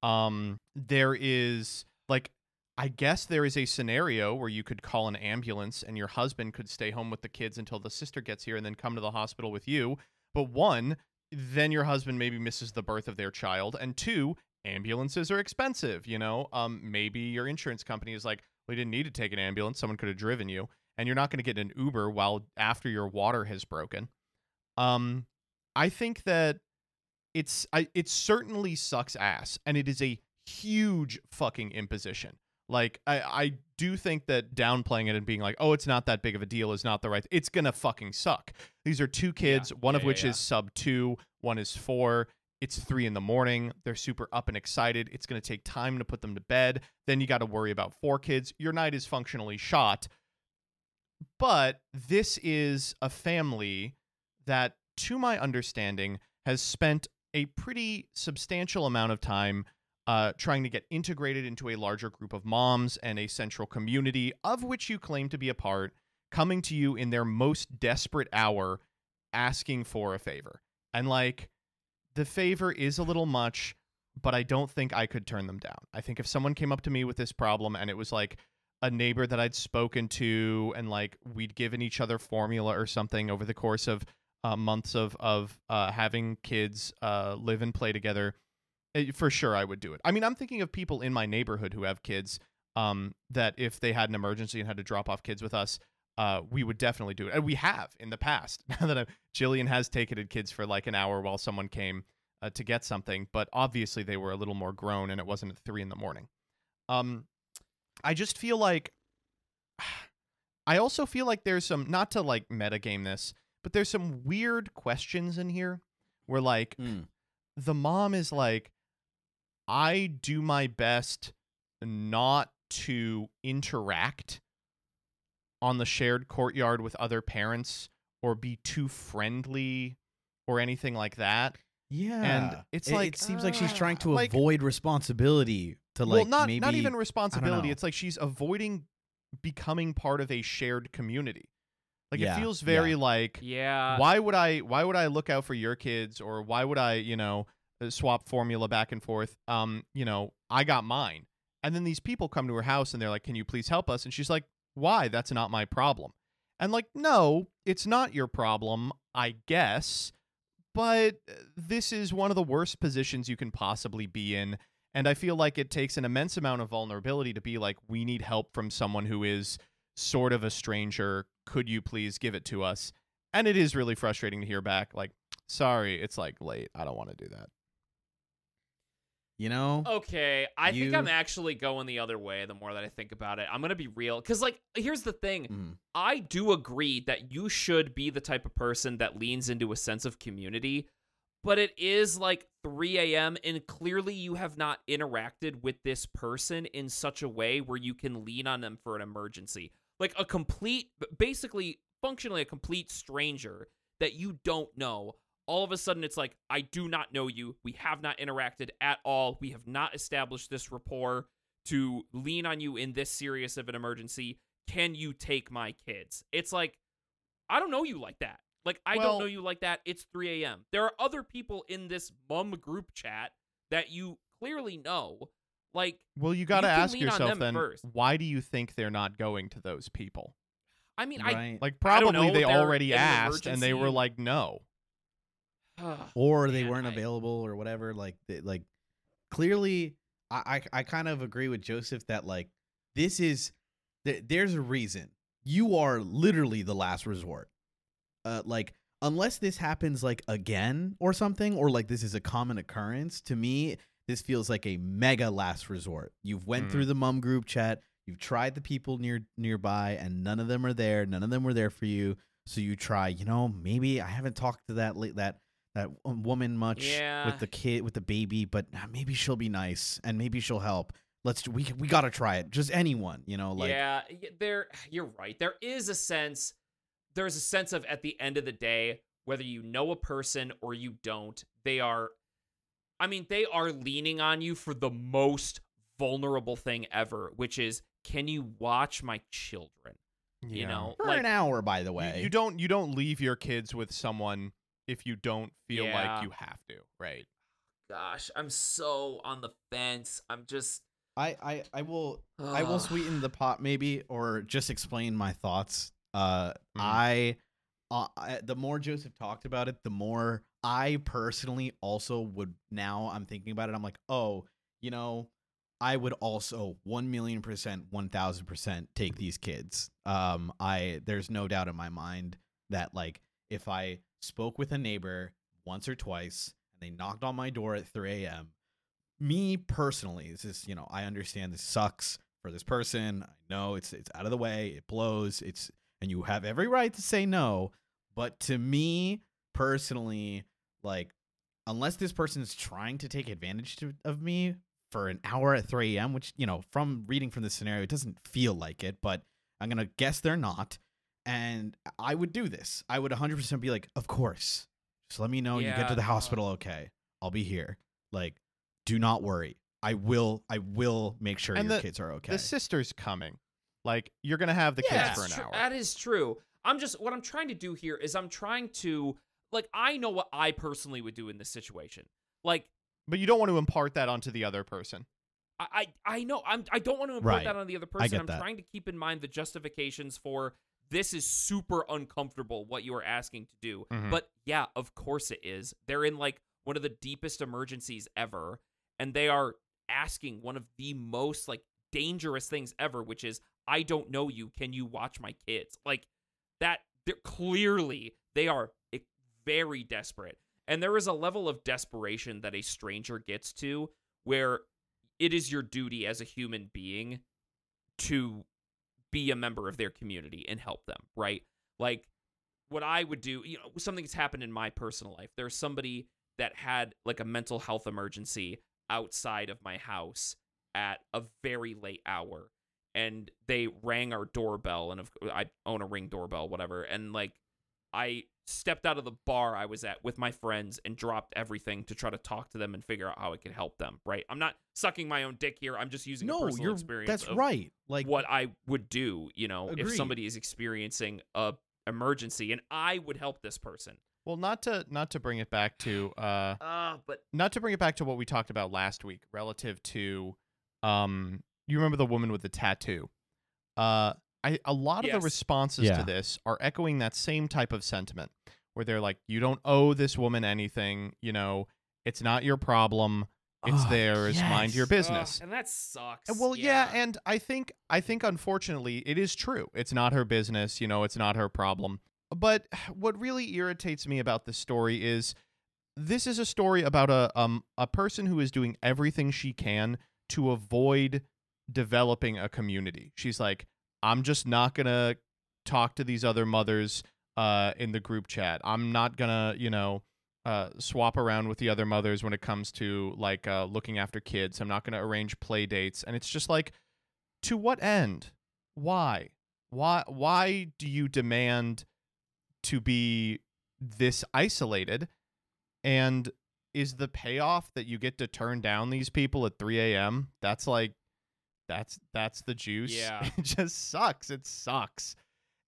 Speaker 3: Um there is like I guess there is a scenario where you could call an ambulance and your husband could stay home with the kids until the sister gets here and then come to the hospital with you. But one, then your husband maybe misses the birth of their child, and two, ambulances are expensive, you know? Um maybe your insurance company is like, "We didn't need to take an ambulance, someone could have driven you." And you're not going to get an Uber while after your water has broken. Um I think that it's I it certainly sucks ass and it is a huge fucking imposition. Like I, I do think that downplaying it and being like, oh, it's not that big of a deal is not the right. It's gonna fucking suck. These are two kids, one
Speaker 4: Yeah,
Speaker 3: of
Speaker 4: yeah,
Speaker 3: which
Speaker 4: yeah.
Speaker 3: is sub two, one is four. It's three in the morning. They're super up and excited. It's gonna take time to put them to bed. Then you got to worry about four kids. Your night is functionally shot. But this is a family that, to my understanding, has spent a pretty substantial amount of time uh, trying to get integrated into a larger group of moms and a central community of which you claim to be a part, coming to you in their most desperate hour, asking for a favor. And like, the favor is a little much, but I don't think I could turn them down. I think if someone came up to me with this problem and it was like a neighbor that I'd spoken to and like we'd given each other formula or something over the course of uh, months of of uh, having kids uh, live and play together, eh, for sure I would do it. I mean, I'm thinking of people in my neighborhood who have kids. Um, that if they had an emergency and had to drop off kids with us, uh, we would definitely do it, and we have in the past. (laughs) Now that I'm, Jillian has taken kids for like an hour while someone came uh, to get something, but obviously they were a little more grown, and it wasn't at three in the morning. Um, I just feel like (sighs) I also feel like there's some not to like metagame this, but there's some weird questions in here where like
Speaker 5: Mm.
Speaker 3: the mom is like, I do my best not to interact on the shared courtyard with other parents or be too friendly or anything like that.
Speaker 5: Yeah, And
Speaker 3: it's
Speaker 5: It-
Speaker 3: like,
Speaker 5: it seems like she's
Speaker 3: uh,
Speaker 5: trying to
Speaker 3: like-
Speaker 5: avoid responsibility to like
Speaker 3: well, not
Speaker 5: maybe
Speaker 3: not even responsibility. It's like she's avoiding becoming part of a shared community. Like
Speaker 5: Yeah,
Speaker 3: it feels very
Speaker 5: yeah.
Speaker 3: like
Speaker 4: Yeah.
Speaker 3: why would I why would I look out for your kids or why would I, you know, uh, swap formula back and forth? Um, you know, I got mine. And then these people come to her house and they're like, "Can you please help us?" And she's like, "Why? That's not my problem." And like, "No, it's not your problem, I guess." But uh, this is one of the worst positions you can possibly be in. And I feel like it takes an immense amount of vulnerability to be like, we need help from someone who is sort of a stranger. Could you please give it to us? And it is really frustrating to hear back, like, sorry, it's like late. I don't want to do that.
Speaker 5: you know.
Speaker 4: Okay, I think I'm actually going the other way the more that I think about it. I'm going to be real cuz like here's the thing.
Speaker 5: Mm.
Speaker 4: I do agree that you should be the type of person that leans into a sense of community, but it is like 3 a.m. and clearly you have not interacted with this person in such a way where you can lean on them for an emergency. Like a complete, basically, functionally a complete stranger that you don't know. All of a sudden, it's like, I do not know you. We have not interacted at all. We have not established this rapport to lean on you in this serious of an emergency can you take my kids? It's like, I don't know you like that. Like, I
Speaker 3: Well-
Speaker 4: don't know you like that. It's 3 a.m. There are other people in this mum group chat that you clearly know. Like,
Speaker 3: Well, you got to
Speaker 4: You
Speaker 3: ask yourself then,
Speaker 4: first.
Speaker 3: why do you think they're not going to those people?
Speaker 4: I mean, I.
Speaker 5: right.
Speaker 3: Like,
Speaker 4: I don't
Speaker 3: probably
Speaker 4: know,
Speaker 3: they
Speaker 4: they're
Speaker 3: already
Speaker 4: in an
Speaker 3: asked and they were like, no. (sighs)
Speaker 5: or they
Speaker 4: Man,
Speaker 5: weren't
Speaker 4: I-
Speaker 5: available or whatever like they, like clearly I, I i kind of agree with joseph that like this is th- there's a reason you are literally the last resort uh like unless this happens like again or something or like this is a common occurrence to me this feels like a mega last resort you've went
Speaker 3: Mm.
Speaker 5: through the mum group chat you've tried the people near nearby and none of them are there none of them were there for you so you try you know maybe i haven't talked to that la- that that woman much
Speaker 4: Yeah.
Speaker 5: with the kid with the baby but uh, maybe she'll be nice and maybe she'll help let's we we got to try it just anyone you know like
Speaker 4: yeah, there. You're right. There is a sense. There's a sense of at the end of the day, whether you know a person or you don't, they are. I mean, they are leaning on you for the most vulnerable thing ever, which is, can you watch my children? You know,
Speaker 5: for
Speaker 4: like
Speaker 5: an hour by the way
Speaker 3: you, don't you don't leave your kids with someone if you don't feel
Speaker 4: Yeah.
Speaker 3: like you have to, right?
Speaker 4: gosh, I'm so on the fence. I'm just.
Speaker 5: I, I i will i will sweeten the pot maybe or just explain my thoughts uh
Speaker 3: Mhm.
Speaker 5: I, uh, I the more joseph talked about it the more i personally also would now i'm thinking about it i'm like oh you know i would also 1 million percent 1000 percent take these kids um i there's no doubt in my mind that like if i spoke with a neighbor once or twice and they knocked on my door at 3 a.m me personally this is you know i understand this sucks for this person. I know it's it's out of the way. It blows. It's and you have every right to say no. But to me personally, like unless this person is trying to take advantage to, of me for an hour at 3 a.m., which you know from reading from this scenario, it doesn't feel like it. But I'm gonna guess they're not. And I would do this. I would 100% be like, of course. Just let me know when you get to the
Speaker 4: no.
Speaker 5: hospital. Okay, I'll be here. Like, do not worry. I will. I will make sure
Speaker 3: And
Speaker 5: your
Speaker 3: the-
Speaker 5: kids are okay.
Speaker 3: The sister's coming. Like you're gonna have the
Speaker 4: Yeah,
Speaker 3: kids for an
Speaker 4: tru-
Speaker 3: hour.
Speaker 4: That is true. I'm just what I'm trying to do here is I'm trying to like I know what I personally would do in this situation. Like
Speaker 3: But you don't want to impart that onto the other person.
Speaker 4: I I I know I'm I don't want to impart
Speaker 5: Right.
Speaker 4: that on the other person.
Speaker 5: get
Speaker 4: I'm
Speaker 5: that.
Speaker 4: trying to keep in mind the justifications for this is super uncomfortable what you are asking to do.
Speaker 3: Mhm.
Speaker 4: But yeah, of course it is. They're in like one of the deepest emergencies ever and they are asking one of the most like dangerous things ever, which is I don't know you. Can you watch my kids? Like that they're clearly they are very desperate. And there is a level of desperation that a stranger gets to where it is your duty as a human being to be a member of their community and help them, right? Like what I would do, you know, something happened in my personal life. There's somebody that had like a mental health emergency outside of my house at a very late hour and they rang our doorbell and of, I own a ring doorbell whatever and like I stepped out of the bar I was at with my friends and dropped everything to try to talk to them and figure out how I could help them, right? I'm not sucking my own dick here. I'm just using a
Speaker 5: no,
Speaker 4: personal
Speaker 5: you're.
Speaker 4: experience
Speaker 5: That's
Speaker 4: of
Speaker 5: right. Like
Speaker 4: what I would do, you know, if somebody is experiencing a emergency and I would help this person.
Speaker 3: Well, not to not to bring it back to uh
Speaker 4: Uh, (sighs) but
Speaker 3: not to bring it back to what we talked about last week relative to um you remember the woman with the tattoo. Uh I a lot of the responses
Speaker 5: Yeah.
Speaker 3: to this are echoing that same type of sentiment where they're like you don't owe this woman anything, you know, it's not your problem, it's
Speaker 5: Oh,
Speaker 3: theirs, mind your
Speaker 5: yes.
Speaker 3: business.
Speaker 4: and that sucks.
Speaker 3: Uh, Well, yeah. and I think I think unfortunately it is true. It's not her business, you know, it's not her problem. But (sighs) what really irritates me about this story is this is a story about a um a person who is doing everything she can to avoid developing a community. She's like, I'm just not to talk to these other mothers uh in the group chat. I'm not to, you know, uh, swap around with the other mothers when it comes to like uh, looking after kids. I'm not to arrange play dates, and it's just like, to what end? Why? Why? Why do you demand to be this isolated? And is the payoff that you get to turn down these people at 3 a.m.? That's like, that's that's the juice.
Speaker 4: Yeah. (laughs)
Speaker 3: it just sucks. It sucks.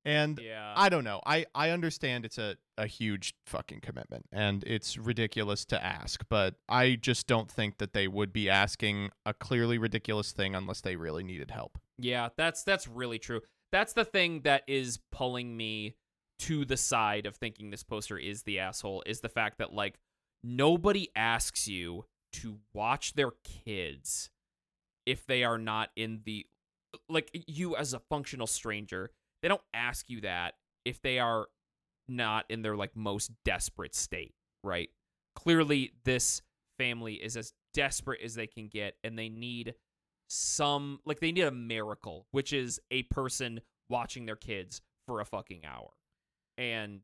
Speaker 3: And
Speaker 4: yeah.
Speaker 3: I don't know. I I understand it's a a huge fucking commitment and it's ridiculous to ask, but I just don't think that they would be asking a clearly ridiculous thing unless they really needed help.
Speaker 4: Yeah, that's that's really true. That's the thing that is pulling me to the side of thinking this poster is the asshole is the fact that like nobody asks you to watch their kids if they are not in the like you as a functional stranger. They don't ask you that if they are not in their like most desperate state, right? Clearly this family is as desperate as they can get and they need some like they need a miracle, which is a person watching their kids for a fucking hour. And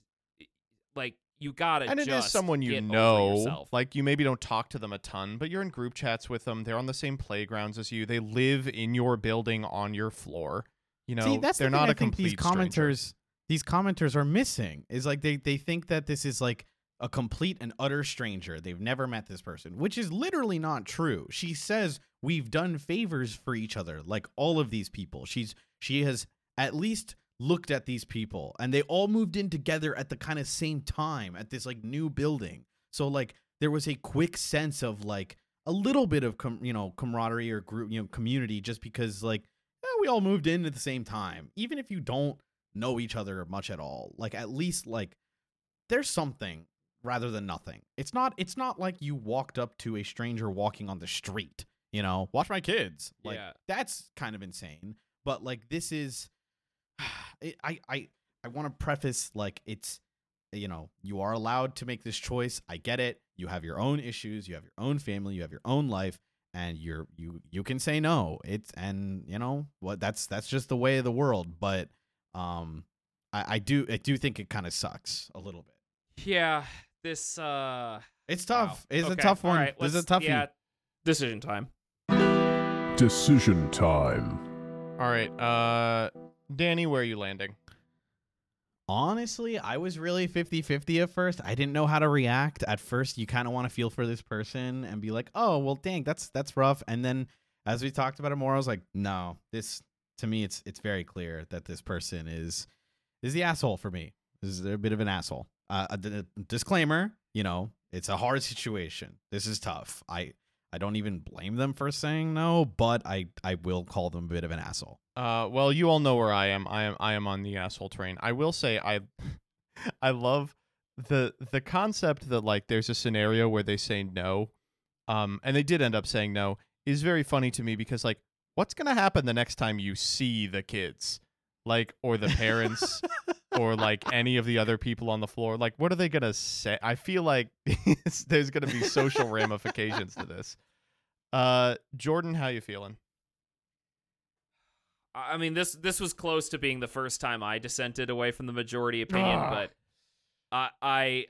Speaker 4: like you gotta
Speaker 3: and it is
Speaker 4: just
Speaker 3: someone you know. Like you maybe don't talk to them a ton, but you're in group chats with them. They're on the same playgrounds as you. They live in your building on your floor. You know,
Speaker 5: See, that's
Speaker 3: they're
Speaker 5: the thing
Speaker 3: not
Speaker 5: I
Speaker 3: a
Speaker 5: think these
Speaker 3: complete stranger.
Speaker 5: commenters these commenters are missing is like they they think that this is like a complete and utter stranger. They've never met this person, which is literally not true. She says we've done favors for each other, like all of these people. She's she has at least looked at these people and they all moved in together at the kind of same time at this like new building. So like there was a quick sense of like a little bit of com- you know camaraderie or group you know community just because like eh, we all moved in at the same time even if you don't know each other much at all. Like at least like there's something rather than nothing. It's not it's not like you walked up to a stranger walking on the street you know? Watch my kids. Like
Speaker 4: Yeah.
Speaker 5: that's kind of insane. But like this is it, i i i want to preface like it's you know you are allowed to make this choice i get it you have your own issues you have your own family you have your own life and you're you you can say no. It's and you know what that's that's just the way of the world. But um, I, I do I do think it kind of sucks a little bit.
Speaker 4: Yeah, this uh
Speaker 5: It's
Speaker 4: wow.
Speaker 5: tough. It's a tough one.
Speaker 4: right,
Speaker 5: this is a tough
Speaker 4: yeah, decision time.
Speaker 6: Decision time.
Speaker 3: All right, uh, Danny, where are you landing?
Speaker 5: Honestly, I was really 50-50 at first. I didn't know how to react. At first, you kind of want to feel for this person and be like, "Oh, well, dang, that's that's rough." And then as we talked about it more, I was like, "No, this to me it's it's very clear that this person is is the asshole for me. This is a bit of an asshole." Uh, a, d- disclaimer, you know, it's a hard situation. This is tough. I I don't even blame them for saying no, but I I will call them a bit of an asshole.
Speaker 3: Uh, well, you all know where I am. I am I am on the asshole train. I will say I (laughs) I love the the concept that like there's a scenario where they say no, um, and they did end up saying no is very funny to me because like what's gonna happen the next time you see the kids, like or the (laughs) parents. Or like any of the other people on the floor like what are they gonna say i feel like (laughs) there's gonna be social ramifications to this uh jordan how you feeling
Speaker 4: I I mean, this this was close to being the first time I dissented away from the majority (sighs) opinion,
Speaker 3: Ugh.
Speaker 4: but I I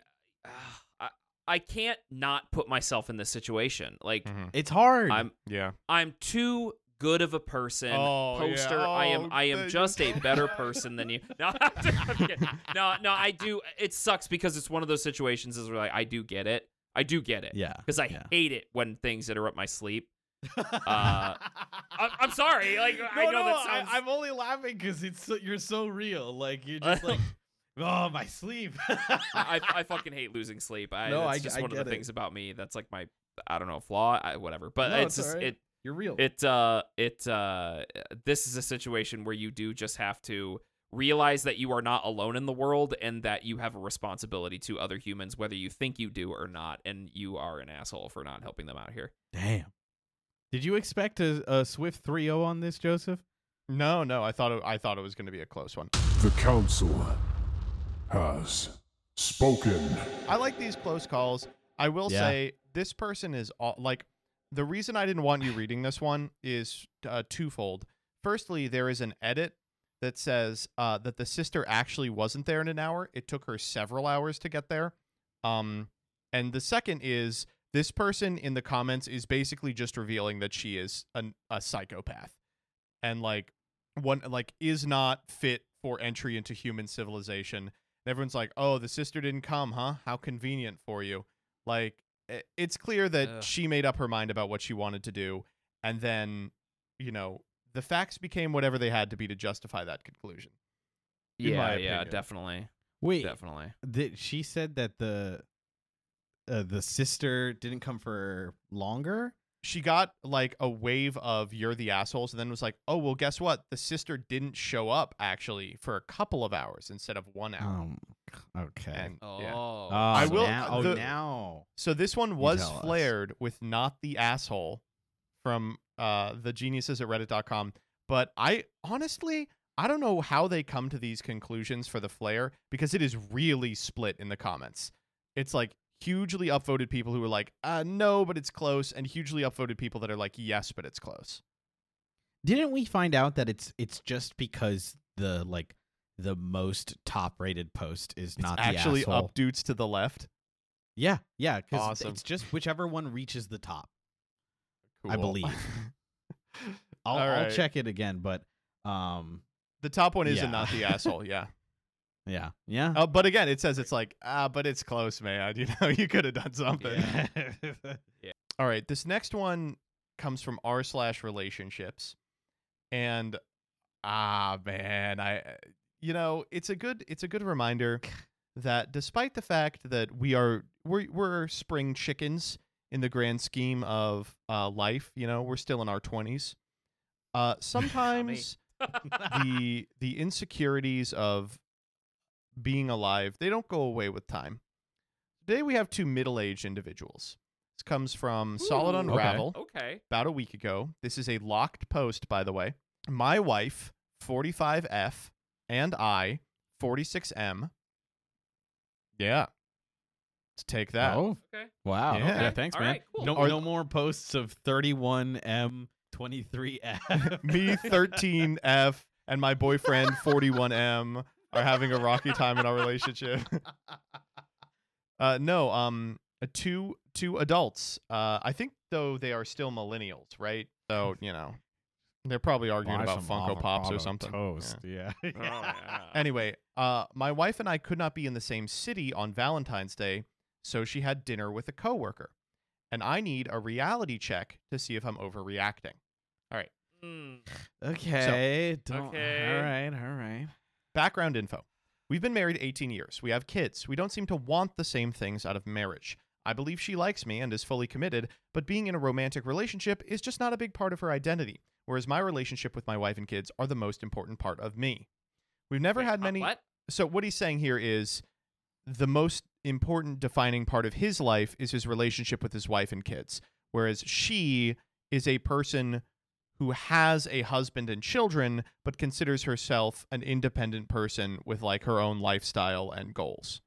Speaker 4: (sighs) I I can't not put myself in this situation. Like
Speaker 5: It's hard.
Speaker 4: I'm
Speaker 3: yeah
Speaker 4: I'm too good of a person.
Speaker 3: Oh, yeah.
Speaker 4: poster. I am
Speaker 3: Oh,
Speaker 4: I am just a (laughs) better person than you. (laughs) No, I'm (laughs) no, no. I do. It sucks because it's one of those situations is where like I do get it. I do get it.
Speaker 5: yeah.
Speaker 4: Because I
Speaker 5: yeah.
Speaker 4: hate it when things interrupt my sleep. Uh, I, I'm sorry. Like I know that sounds.
Speaker 5: I, am only laughing because it's so, you're so real. Like you're just like, oh, my sleep.
Speaker 4: I, I fucking hate losing sleep. I,
Speaker 5: No,
Speaker 4: that's
Speaker 5: I-
Speaker 4: just
Speaker 5: I
Speaker 4: one of the
Speaker 5: it.
Speaker 4: things about me. That's like my I don't know flaw. I, whatever. But
Speaker 5: No,
Speaker 4: it's
Speaker 5: it's
Speaker 4: just
Speaker 5: alright.
Speaker 4: it
Speaker 5: you're real.
Speaker 4: it uh it uh this is a situation where you do just have to realize that you are not alone in the world and that you have a responsibility to other humans whether you think you do or not and you are an asshole for not helping them out here
Speaker 5: Damn. Did you expect a, a swift 3-0 on this, Joseph?
Speaker 3: no no i thought it, i thought it was gonna be a close one
Speaker 6: The council has spoken.
Speaker 3: i like these close calls i will
Speaker 5: Yeah.
Speaker 3: say this person is all like the reason i didn't want you reading this one is uh, twofold. Firstly there is an edit that says uh, that the sister actually wasn't there in an hour. It took her several hours to get there. Um and the second is this person in the comments is basically just revealing that she is an, a psychopath and like one like is not fit for entry into human civilization. And everyone's like oh the sister didn't come huh? How convenient for you. Like it's clear that
Speaker 4: Ugh.
Speaker 3: she made up her mind about what she wanted to do and then you know the facts became whatever they had to be to justify that conclusion
Speaker 4: yeah yeah definitely
Speaker 5: Wait,
Speaker 4: definitely
Speaker 5: th- she said that the uh, the sister didn't come for longer.
Speaker 3: She got like a wave of you're the assholes and then was like oh well guess what the sister didn't show up actually for a couple of hours instead of one hour
Speaker 5: Um, okay.
Speaker 3: and
Speaker 4: oh
Speaker 3: yeah
Speaker 5: oh,
Speaker 3: I will-
Speaker 5: Now, oh,
Speaker 3: the-
Speaker 5: now.
Speaker 3: So this one was
Speaker 5: tell us.
Speaker 3: flaired with not the asshole from uh the geniuses at reddit.com. But I honestly I don't know how they come to these conclusions for the flair because it is really split in the comments. It's like hugely upvoted people who are like, uh no, but it's close, and hugely upvoted people that are like, yes, but it's close.
Speaker 5: Didn't we find out that it's it's just because the like the most top rated post is not the
Speaker 3: actually
Speaker 5: asshole?
Speaker 3: up dudes to the left.
Speaker 5: Yeah, yeah, because
Speaker 3: Awesome.
Speaker 5: it's just whichever one reaches the top. I believe. (laughs) I'll,
Speaker 3: All
Speaker 5: I'll check it again, but um,
Speaker 3: The top one is
Speaker 5: Yeah.
Speaker 3: not the (laughs) asshole, yeah.
Speaker 5: Yeah, yeah.
Speaker 3: Uh, but again, it says it's like, ah, but it's close, man. (laughs) You know, you could have done something.
Speaker 5: Yeah. (laughs)
Speaker 3: All right, this next one comes from r slash relationships, and ah man, I you know it's a good it's a good reminder that despite the fact that we are we're we're spring chickens in the grand scheme of uh, life, you know, we're still in our twenties. Uh, (laughs) sometimes the the insecurities of being alive they don't go away with time. Today we have two middle aged individuals. This comes from Solid Unravel
Speaker 4: okay
Speaker 3: about a week ago. This is a locked post, by the way. My wife, 45F, and I, 46M. Yeah. Let's take that.
Speaker 5: Oh,
Speaker 4: Okay.
Speaker 5: wow.
Speaker 3: Yeah.
Speaker 5: Yeah, thanks,
Speaker 4: All
Speaker 5: man.
Speaker 4: right, cool.
Speaker 5: No,
Speaker 3: Are-
Speaker 5: no more posts of 31M, 23F. (laughs)
Speaker 3: Me 13F and my boyfriend 41M are having a rocky time in our relationship. (laughs) uh, no, um, uh, two two adults. Uh, I think though they are still millennials, right? So you know, they're probably arguing
Speaker 5: Buy
Speaker 3: about Funko Pops or something.
Speaker 5: Toast.
Speaker 3: Yeah.
Speaker 5: Yeah. (laughs)
Speaker 4: Oh, yeah.
Speaker 3: Anyway, uh, my wife and I could not be in the same city on Valentine's Day, so she had dinner with a coworker, and I need a reality check to see if I'm overreacting. All right.
Speaker 4: Mm.
Speaker 5: Okay. don't-
Speaker 4: Okay.
Speaker 5: All right. All right.
Speaker 3: Background info. We've been married 18 years. We have kids. We don't seem to want the same things out of marriage. I believe she likes me and is fully committed, but being in a romantic relationship is just not a big part of her identity, whereas my relationship with my wife and kids are the most important part of me. We've never
Speaker 4: Wait,
Speaker 3: had
Speaker 4: uh,
Speaker 3: many.
Speaker 4: What?
Speaker 3: So, what he's saying here is the most important defining part of his life is his relationship with his wife and kids, whereas she is a person who has a husband and children, but considers herself an independent person with like her own lifestyle and goals.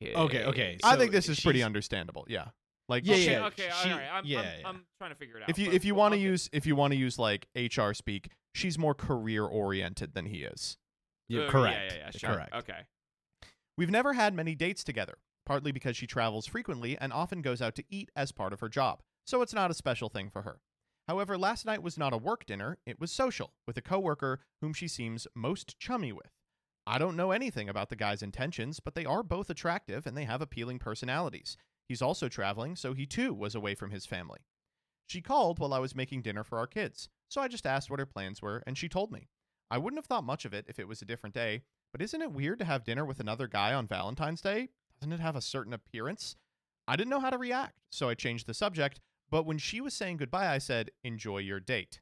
Speaker 4: Okay.
Speaker 5: Okay. Okay.
Speaker 3: I think this is pretty understandable. Yeah. Like
Speaker 5: Yeah,
Speaker 4: okay,
Speaker 5: yeah,
Speaker 4: okay,
Speaker 5: she-
Speaker 4: all right. I'm,
Speaker 5: yeah,
Speaker 4: I'm,
Speaker 5: yeah.
Speaker 4: I'm trying to figure it out.
Speaker 3: if you if you
Speaker 4: well,
Speaker 3: want to
Speaker 4: okay.
Speaker 3: use if you want to use like HR speak, she's more career oriented than he is.
Speaker 5: Yeah,
Speaker 4: Uh,
Speaker 5: correct.
Speaker 4: Yeah, yeah, yeah, sure.
Speaker 5: Correct.
Speaker 4: Okay.
Speaker 3: We've never had many dates together, partly because she travels frequently and often goes out to eat as part of her job, so it's not a special thing for her. However, last night was not a work dinner, it was social, with a coworker whom she seems most chummy with. I don't know anything about the guy's intentions, but they are both attractive and they have appealing personalities. He's also traveling, so he too was away from his family. She called while I was making dinner for our kids, so I just asked what her plans were, and she told me. I wouldn't have thought much of it if it was a different day, but isn't it weird to have dinner with another guy on Valentine's Day? Doesn't it have a certain appearance? I didn't know how to react, so I changed the subject, but when she was saying goodbye, I said, Enjoy your date.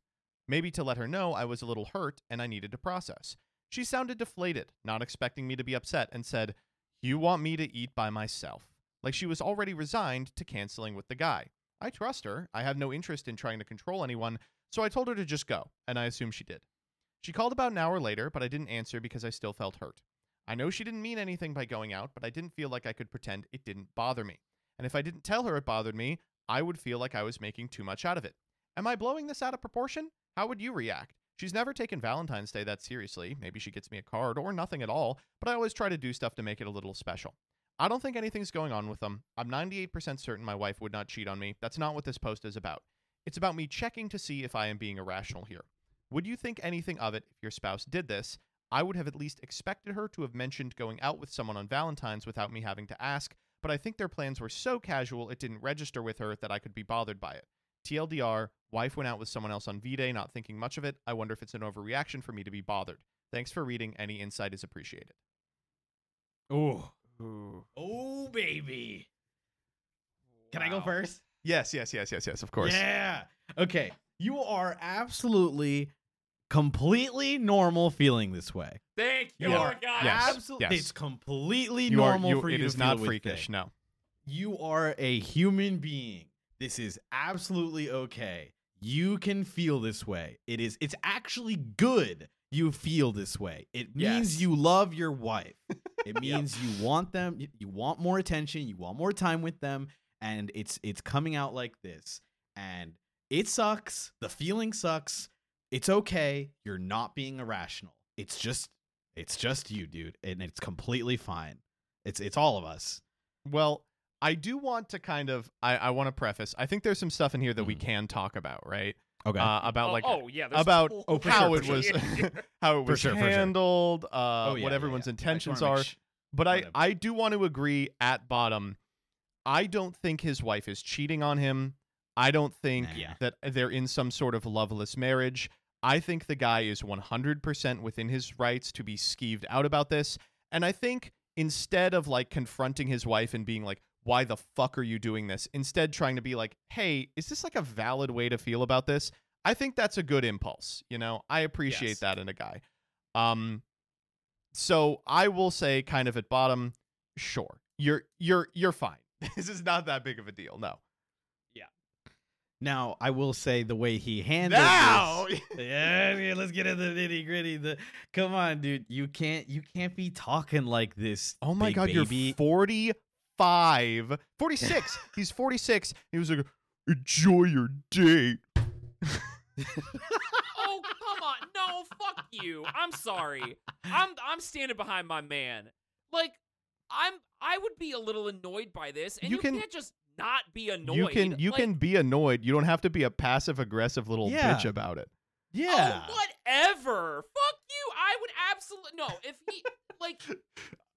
Speaker 3: Maybe to let her know I was a little hurt and I needed to process. She sounded deflated, not expecting me to be upset, and said, You want me to eat by myself. Like she was already resigned to canceling with the guy. I trust her. I have no interest in trying to control anyone, so I told her to just go, and I assume she did. She called about an hour later, but I didn't answer because I still felt hurt. I know she didn't mean anything by going out, but I didn't feel like I could pretend it didn't bother me. And if I didn't tell her it bothered me, I would feel like I was making too much out of it. Am I blowing this out of proportion? How would you react? She's never taken Valentine's Day that seriously. Maybe she gets me a card or nothing at all, but I always try to do stuff to make it a little special. I don't think anything's going on with them. I'm 98% certain my wife would not cheat on me. That's not what this post is about. It's about me checking to see if I am being irrational here. Would you think anything of it if your spouse did this? I would have at least expected her to have mentioned going out with someone on Valentine's without me having to ask, but I think their plans were so casual it didn't register with her that I could be bothered by it. TLDR, wife went out with someone else on V Day, not thinking much of it. I wonder if it's an overreaction for me to be bothered. Thanks for reading. Any insight is appreciated.
Speaker 5: Ooh. Oh, baby. Can I go first?
Speaker 3: Yes, yes, yes, yes, yes, of course.
Speaker 5: Yeah. Okay. You are absolutely completely normal feeling this way.
Speaker 4: Thank you,
Speaker 3: Yeah.
Speaker 4: Lord God.
Speaker 3: Yes.
Speaker 5: Absolutely.
Speaker 3: yes.
Speaker 5: It's completely
Speaker 3: You are,
Speaker 5: normal
Speaker 3: you,
Speaker 5: for you
Speaker 3: it
Speaker 5: to
Speaker 3: is
Speaker 5: feel
Speaker 3: not freakish, no.
Speaker 5: You are a human being. This is absolutely okay. You can feel this way. It is it's actually good you feel this way. It means
Speaker 3: Yes.
Speaker 5: you love your wife. (laughs) It means you want them you- you want more attention, you want more time with them and it's it's coming out like this and it sucks. The feeling sucks. It's okay. You're not being irrational. It's just it's just you, dude, and it's completely fine. It's it's all of us.
Speaker 3: Well, I do want to kind of I, I want to preface. I think there's some stuff in here that we
Speaker 5: Mhm.
Speaker 3: can talk about, right?
Speaker 5: Okay.
Speaker 3: Uh, about
Speaker 4: oh,
Speaker 3: like
Speaker 4: oh yeah,
Speaker 3: about
Speaker 4: whole-
Speaker 5: oh, for
Speaker 3: how
Speaker 5: sure,
Speaker 3: it was (laughs)
Speaker 4: sure. (laughs)
Speaker 3: how it was
Speaker 5: sure, for sure.
Speaker 3: handled, uh,
Speaker 5: Oh, yeah,
Speaker 3: what everyone's
Speaker 5: yeah. I
Speaker 3: intentions
Speaker 5: wanna
Speaker 3: are.
Speaker 5: sh-
Speaker 3: But I,
Speaker 5: Whatever.
Speaker 3: I do want to agree at bottom. I don't think his wife is cheating on him. I don't think
Speaker 5: Nah. Yeah.
Speaker 3: that they're in some sort of loveless marriage. I think the guy is 100% within his rights to be skeeved out about this. And I think instead of like confronting his wife and being like, why the fuck are you doing this? Instead, trying to be like, hey, is this like a valid way to feel about this? I think that's a good impulse. You know, I appreciate
Speaker 4: Yes.
Speaker 3: that in a guy. Um, so I will say, kind of at bottom, sure, you're you're you're fine. (laughs) This is not that big of a deal. No.
Speaker 5: Now, I will say the way he handled
Speaker 3: Now,
Speaker 5: this. (laughs) Yeah, let's get, let's get into the nitty gritty. The come on, dude. You can't you can't be talking like this.
Speaker 3: Oh my
Speaker 5: big
Speaker 3: god,
Speaker 5: baby.
Speaker 3: you're 45. 46. (laughs) He's 46. He was like, enjoy your date. (laughs)
Speaker 4: oh come on no fuck you i'm sorry i'm i'm standing behind my man like i'm i would be a little annoyed by this and
Speaker 3: You
Speaker 4: you,
Speaker 3: can-
Speaker 4: can't just not be annoyed
Speaker 3: You can you
Speaker 4: Like,
Speaker 3: can be annoyed. You don't have to be a passive aggressive little
Speaker 5: Yeah.
Speaker 3: bitch about it.
Speaker 5: yeah.
Speaker 4: oh whatever fuck you i would absolutely no if he like (laughs)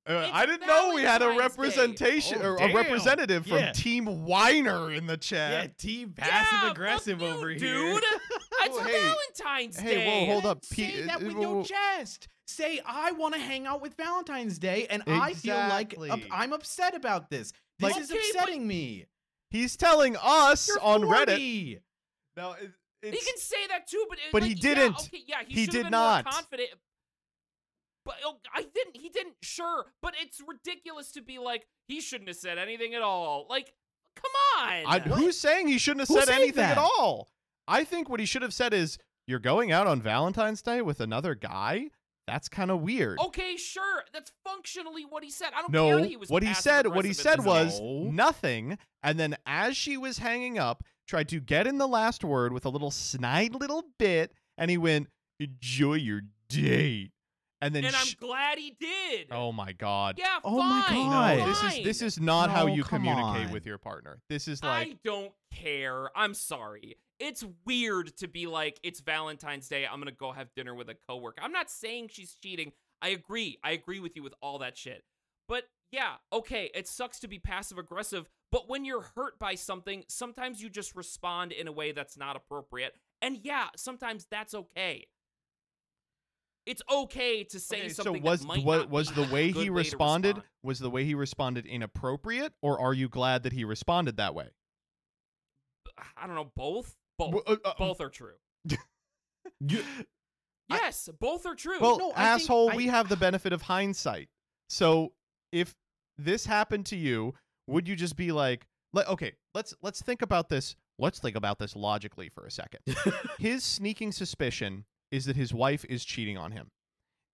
Speaker 3: Uh, I didn't know we had a representation
Speaker 5: Oh,
Speaker 3: or a representative from
Speaker 5: Yeah.
Speaker 3: Team Whiner in the chat.
Speaker 5: yeah,
Speaker 3: chat.
Speaker 5: team
Speaker 4: yeah,
Speaker 5: passive
Speaker 4: fuck
Speaker 5: aggressive
Speaker 4: you,
Speaker 5: over here.
Speaker 4: dude (laughs) it's
Speaker 3: Oh, hey.
Speaker 4: valentine's
Speaker 3: Hey,
Speaker 4: day
Speaker 3: whoa, hold up.
Speaker 5: Say that with
Speaker 3: whoa,
Speaker 5: your chest. Say I want to hang out with Valentine's Day, and I feel like up- I'm upset about this. This
Speaker 3: Like-
Speaker 5: is
Speaker 4: Okay, but-
Speaker 5: upsetting me.
Speaker 3: He's telling us
Speaker 5: You're
Speaker 3: on Reddit.
Speaker 5: 40.
Speaker 3: No, it,
Speaker 4: he can say that too but it-
Speaker 3: But
Speaker 4: like,
Speaker 3: he didn't.
Speaker 4: okay, yeah he,
Speaker 3: He
Speaker 4: should
Speaker 3: did
Speaker 4: have been
Speaker 3: not.
Speaker 4: more confident but oh, I didn't. He didn't. Sure, but it's ridiculous to be like he shouldn't have said anything at all. Like, come on.
Speaker 3: I, who's saying he shouldn't have
Speaker 5: Who's
Speaker 3: said
Speaker 5: saying
Speaker 3: anything at all? I think what he should have said is, "You're going out on Valentine's Day with another guy." That's kind of weird.
Speaker 4: Okay, sure. That's functionally what he said. I don't
Speaker 3: no,
Speaker 4: care that he was
Speaker 3: what he said, what he said was
Speaker 5: No.
Speaker 3: nothing, and then as she was hanging up, tried to get in the last word with a little snide little bit, and he went, "Enjoy your date," and then
Speaker 4: and I'm
Speaker 3: sh-
Speaker 4: glad he did.
Speaker 3: oh my god.
Speaker 4: yeah,
Speaker 5: Oh my. God.
Speaker 3: No, this is this is not how you communicate
Speaker 5: on.
Speaker 3: with your partner. This is like
Speaker 4: I don't care. I'm sorry. It's weird to be like, it's Valentine's Day. I'm gonna go have dinner with a coworker. I'm not saying she's cheating. I agree. I agree with you with all that shit. But yeah, okay, it sucks to be passive aggressive. But when you're hurt by something, sometimes you just respond in a way that's not appropriate. And yeah, sometimes that's okay. It's okay to say
Speaker 3: Okay,
Speaker 4: something.
Speaker 3: so was
Speaker 4: that might
Speaker 3: wa-
Speaker 4: not
Speaker 3: was the way he responded
Speaker 4: respond.
Speaker 3: was the way he responded inappropriate or are you glad that he responded that way?
Speaker 4: I don't know. Both. Both.
Speaker 3: Well, uh, uh,
Speaker 4: both are true. (laughs)
Speaker 5: You- I-
Speaker 4: Yes, both are true.
Speaker 3: Well,
Speaker 5: No, I think
Speaker 3: asshole,
Speaker 5: I-
Speaker 3: we have the benefit of hindsight. So if this happened to you, would you just be like, le- okay, let's let's think about this. Let's think about this logically for a second. (laughs) his sneaking suspicion is that his wife is cheating on him.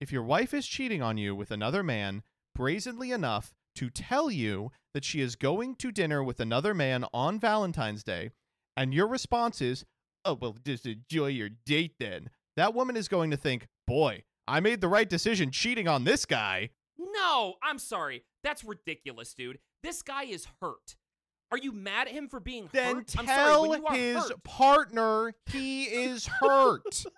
Speaker 3: If your wife is cheating on you with another man brazenly enough to tell you that she is going to dinner with another man on Valentine's Day, and your response is, oh, well, just enjoy your date then, that woman is going to think, boy, I made the right decision cheating on this guy.
Speaker 4: No, I'm sorry. That's ridiculous, dude. This guy is hurt. Are you mad at him for being
Speaker 3: Then
Speaker 4: hurt?
Speaker 3: Tell
Speaker 4: sorry,
Speaker 3: his
Speaker 4: hurt-
Speaker 3: partner he is hurt. (laughs)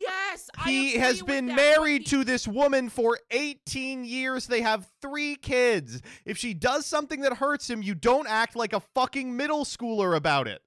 Speaker 4: Yes, I
Speaker 3: he has been married to this woman for 18 years. They have three kids. If she does something that hurts him, you don't act like a fucking middle schooler about it.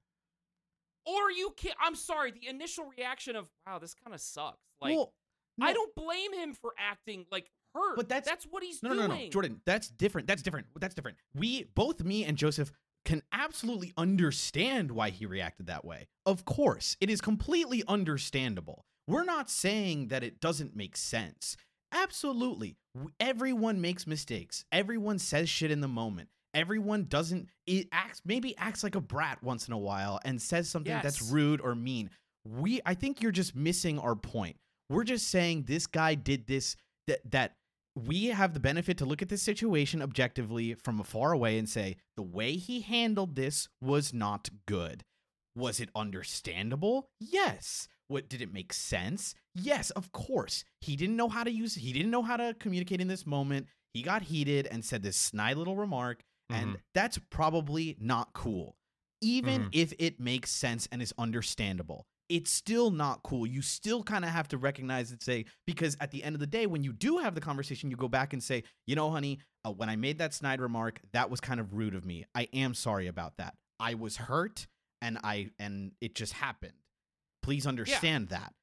Speaker 4: Or you can I'm sorry, the initial reaction of wow, this kind of sucks. Like
Speaker 5: well,
Speaker 4: I don't blame him for acting like hurt.
Speaker 5: But that's-
Speaker 4: that's what he's
Speaker 5: No, no,
Speaker 4: doing.
Speaker 5: no, no, Jordan. That's different. That's different. That's different. We both, me and Joseph, can absolutely understand why he reacted that way. Of course, it is completely understandable. We're not saying that it doesn't make sense. Absolutely, everyone makes mistakes. Everyone says shit in the moment. Everyone doesn't. It acts maybe acts like a brat once in a while and says something that's rude or mean. We, I think you're just missing our point. We're just saying this guy did this that that we have the benefit to look at this situation objectively from afar away and say the way he handled this was not good. Was it understandable? Yes. What did it make sense? Yes, of course. He didn't know how to use he didn't know how to communicate in this moment. He got heated and said this snide little remark and that's probably not cool. Even
Speaker 3: Mhm.
Speaker 5: if it makes sense and is understandable it's still not cool. You still kind of have to recognize and say, because at the end of the day, when you do have the conversation, you go back and say, you know, honey, uh, when I made that snide remark, that was kind of rude of me. I am sorry about that. I was hurt, and I and it just happened. Please understand that.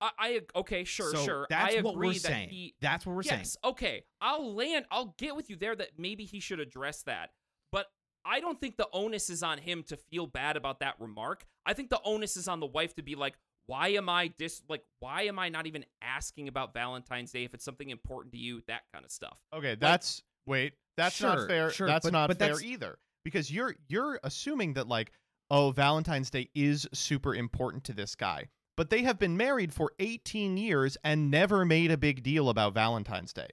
Speaker 4: I, I okay, sure,
Speaker 5: so
Speaker 4: sure.
Speaker 5: That's
Speaker 4: I
Speaker 5: what
Speaker 4: agree
Speaker 5: we're
Speaker 4: that
Speaker 5: saying.
Speaker 4: he
Speaker 5: that's what we're saying.
Speaker 4: yes, okay. I'll land. I'll get with you there that maybe he should address that. But I don't think the onus is on him to feel bad about that remark. I think the onus is on the wife to be like, why am I dis like why am I not even asking about Valentine's Day if it's something important to you? That kind of stuff.
Speaker 3: Okay, that's wait, that's
Speaker 5: Sure,
Speaker 3: not fair.
Speaker 5: sure,
Speaker 3: that's
Speaker 5: but-
Speaker 3: not
Speaker 5: but
Speaker 3: fair
Speaker 5: that's-
Speaker 3: either. Because you're you're assuming that like, oh, Valentine's Day is super important to this guy. But they have been married for 18 years and never made a big deal about Valentine's Day.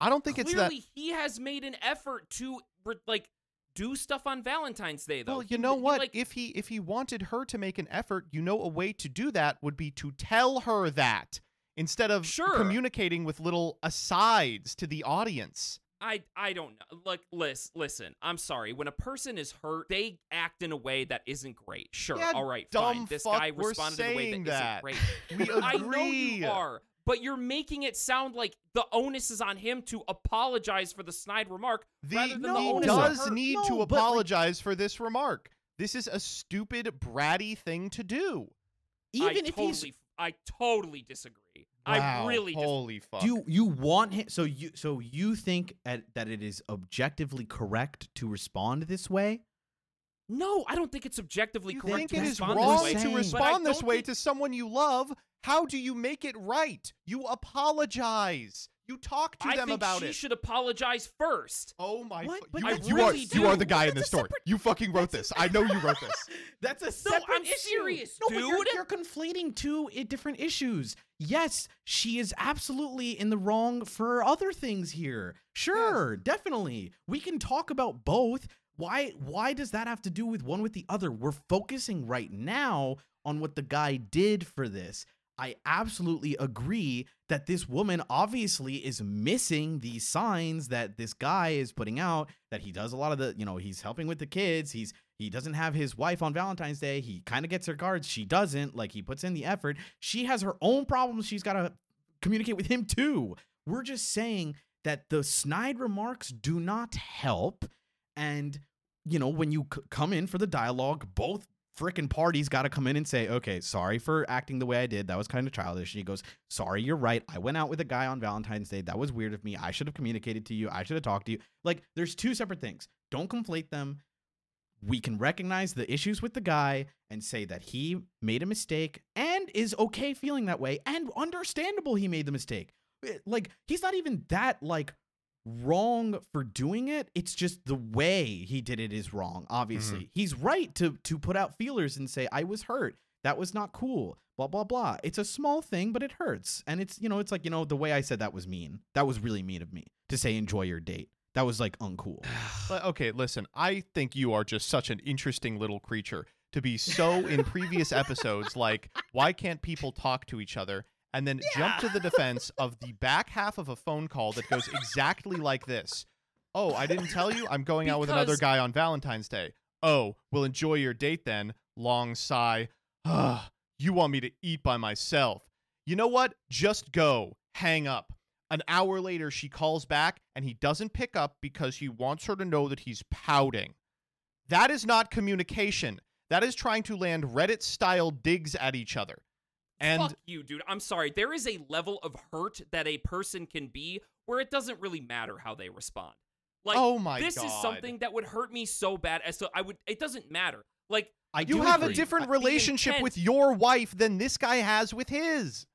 Speaker 3: I don't think
Speaker 4: Clearly,
Speaker 3: it's that.
Speaker 4: he has made an effort to like do stuff on Valentine's Day, though.
Speaker 3: Well, you know
Speaker 4: he,
Speaker 3: what?
Speaker 4: Like,
Speaker 3: if he if he wanted her to make an effort, you know, a way to do that would be to tell her that instead of
Speaker 4: Sure.
Speaker 3: communicating with little asides to the audience.
Speaker 4: I I don't know. Like, listen, listen. I'm sorry. When a person is hurt, they act in a way that isn't great. Sure,
Speaker 3: Yeah,
Speaker 4: all right,
Speaker 3: dumb
Speaker 4: fine. This guy
Speaker 3: we're
Speaker 4: responded in a way that
Speaker 3: that.
Speaker 4: isn't great. (laughs)
Speaker 3: We
Speaker 4: I know you are, but you're making it sound like the onus is on him to apologize for the snide remark
Speaker 3: The,
Speaker 4: rather than the
Speaker 3: he
Speaker 4: onus on
Speaker 3: does
Speaker 4: her.
Speaker 3: need
Speaker 5: No,
Speaker 3: to
Speaker 5: but, like-
Speaker 3: apologize for this remark. This is a stupid, bratty thing to do.
Speaker 5: Even
Speaker 4: I
Speaker 5: if
Speaker 4: totally,
Speaker 5: he's
Speaker 4: I totally disagree.
Speaker 3: Wow,
Speaker 4: I really dis-
Speaker 3: holy fuck.
Speaker 5: Do you you want him? So you so you think at, that it is objectively correct to respond this way?
Speaker 4: No, I don't think it's objectively
Speaker 3: You
Speaker 4: correct
Speaker 3: think
Speaker 4: to
Speaker 3: it is
Speaker 4: respond
Speaker 3: wrong
Speaker 4: this way.
Speaker 3: to respond this way
Speaker 4: think-
Speaker 3: to someone you love? How do you make it right? You apologize. You talk to
Speaker 4: I
Speaker 3: them
Speaker 4: think
Speaker 3: about
Speaker 4: she
Speaker 3: it.
Speaker 4: should apologize first.
Speaker 3: Oh my!
Speaker 5: What? But
Speaker 3: you,
Speaker 4: I
Speaker 3: you
Speaker 4: really
Speaker 3: are you are the guy in
Speaker 5: That's
Speaker 3: this
Speaker 5: a
Speaker 3: story.
Speaker 5: separate-
Speaker 3: You fucking wrote this. I know you wrote this. (laughs)
Speaker 5: That's a
Speaker 4: No,
Speaker 5: separate
Speaker 4: I'm
Speaker 5: issue.
Speaker 4: serious,
Speaker 5: no, but you're,
Speaker 4: dude.
Speaker 5: you're conflating two i- different issues. Yes, she is absolutely in the wrong for other things here. Sure, definitely. We can talk about both. Why why does that have to do with one with the other? We're focusing right now on what the guy did for this. I absolutely agree that this woman obviously is missing these signs that this guy is putting out that he does a lot of the, you know, he's helping with the kids, he's he doesn't have his wife on Valentine's Day. He kind of gets her cards. She doesn't. Like he puts in the effort. She has her own problems. She's got to communicate with him too. We're just saying that the snide remarks do not help. And, you know, when you c- come in for the dialogue, both freaking parties got to come in and say, okay, sorry for acting the way I did. That was kind of childish. And he goes, sorry, you're right. I went out with a guy on Valentine's Day. That was weird of me. I should have communicated to you. I should have talked to you. Like, there's two separate things. Don't conflate them we can recognize the issues with the guy and say that he made a mistake and is okay feeling that way and understandable he made the mistake Eh, like he's not even that like wrong for doing it it's just the way he did it is wrong obviously. Mm-hmm. He's right to to put out feelers and say i was hurt. That was not cool. Blah blah blah. It's a small thing but it hurts. And it's you know it's like you know the way i said that was mean. That was really mean of me to say enjoy your date. That was like uncool. (sighs)
Speaker 3: But, okay, listen. I think you are just such an interesting little creature to be so in previous episodes like why can't people talk to each other and then jump to the (laughs) defense of the back half of a phone call that goes exactly like this. Oh, I didn't tell you. I'm going out with another guy on Valentine's Day. Oh, well enjoy your date then. Long sigh. Ah, you want me to eat by myself. You know what? Just go. Hang up. An hour later, she calls back and he doesn't pick up because he wants her to know that he's pouting. That is not communication. That is trying to land Reddit style digs at each other. And
Speaker 4: Fuck you, dude. I'm sorry. There is a level of hurt that a person can be where it doesn't really matter how they respond. Like,
Speaker 3: oh my
Speaker 4: this
Speaker 3: god.
Speaker 4: is something that would hurt me so bad as to I would. It doesn't matter. Like,
Speaker 5: I
Speaker 3: you
Speaker 5: do
Speaker 3: have a different relationship
Speaker 4: intent-
Speaker 3: with your wife than this guy has with his.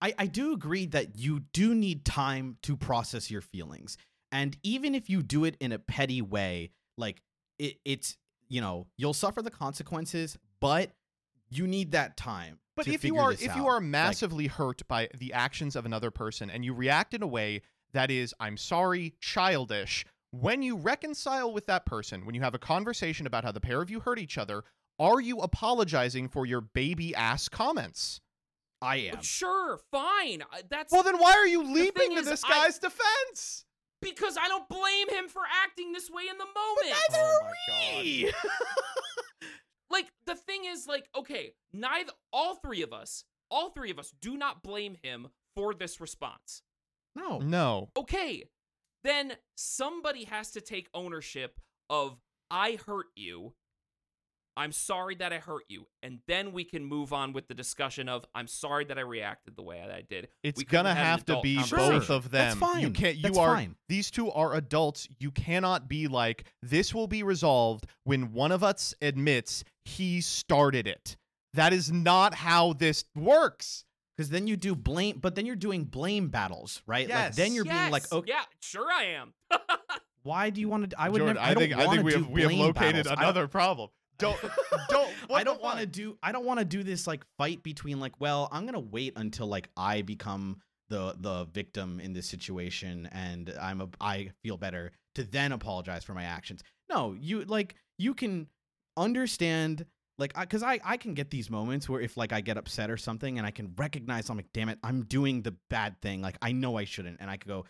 Speaker 5: I, I do agree that you do need time to process your feelings. And even if you do it in a petty way, like it, it's, you know, you'll suffer the consequences, but you need that time.
Speaker 3: But
Speaker 5: to
Speaker 3: if you are
Speaker 5: this
Speaker 3: if you
Speaker 5: out.
Speaker 3: are
Speaker 5: Like,
Speaker 3: massively hurt by the actions of another person and you react in a way that is I'm sorry, childish, when you reconcile with that person, when you have a conversation about how the pair of you hurt each other, are you apologizing for your baby ass comments?
Speaker 5: I am.
Speaker 4: sure, fine. Uh, that's
Speaker 3: Well, then why are you leaping to
Speaker 4: is,
Speaker 3: this
Speaker 4: I-
Speaker 3: guy's defense?
Speaker 4: because I don't blame him for acting this way in the moment.
Speaker 3: But oh my god. (laughs) (laughs)
Speaker 4: like the thing is like okay neither all three of us all three of us do not blame him for this response
Speaker 5: no.
Speaker 3: No.
Speaker 4: okay then somebody has to take ownership of i hurt you i'm sorry that i hurt you and then we can move on with the discussion of i'm sorry that i reacted the way that i did
Speaker 3: It's
Speaker 4: We
Speaker 3: gonna
Speaker 4: had
Speaker 3: have to be both of them. That's
Speaker 5: fine.
Speaker 3: You can't. You
Speaker 5: That's
Speaker 3: are.
Speaker 5: fine.
Speaker 3: These two are adults. You cannot be like this. Will be resolved when one of us admits he started it. That is not how this works.
Speaker 5: Because then you do blame, but then you're doing blame battles, right? Like then you're being like,
Speaker 4: Yes,
Speaker 5: okay,
Speaker 4: yeah sure i am (laughs)
Speaker 5: why do you want to? I would
Speaker 3: Jordan,
Speaker 5: never.
Speaker 3: I,
Speaker 5: I, don't
Speaker 3: think I think
Speaker 5: wanna
Speaker 3: we
Speaker 5: do
Speaker 3: have we have
Speaker 5: blame
Speaker 3: located
Speaker 5: battles. I don't-
Speaker 3: another problem. Don't don't. (laughs) What
Speaker 5: I don't want to do. I don't want to do this like fight between like. Well, I'm gonna wait until like I become the the victim in this situation, and I'm a I feel better to then apologize for my actions. No, you like you can understand like because I, I can get these moments where if like I get upset or something and I can recognize I'm like damn it I'm doing the bad thing. Like I know I shouldn't. And I could go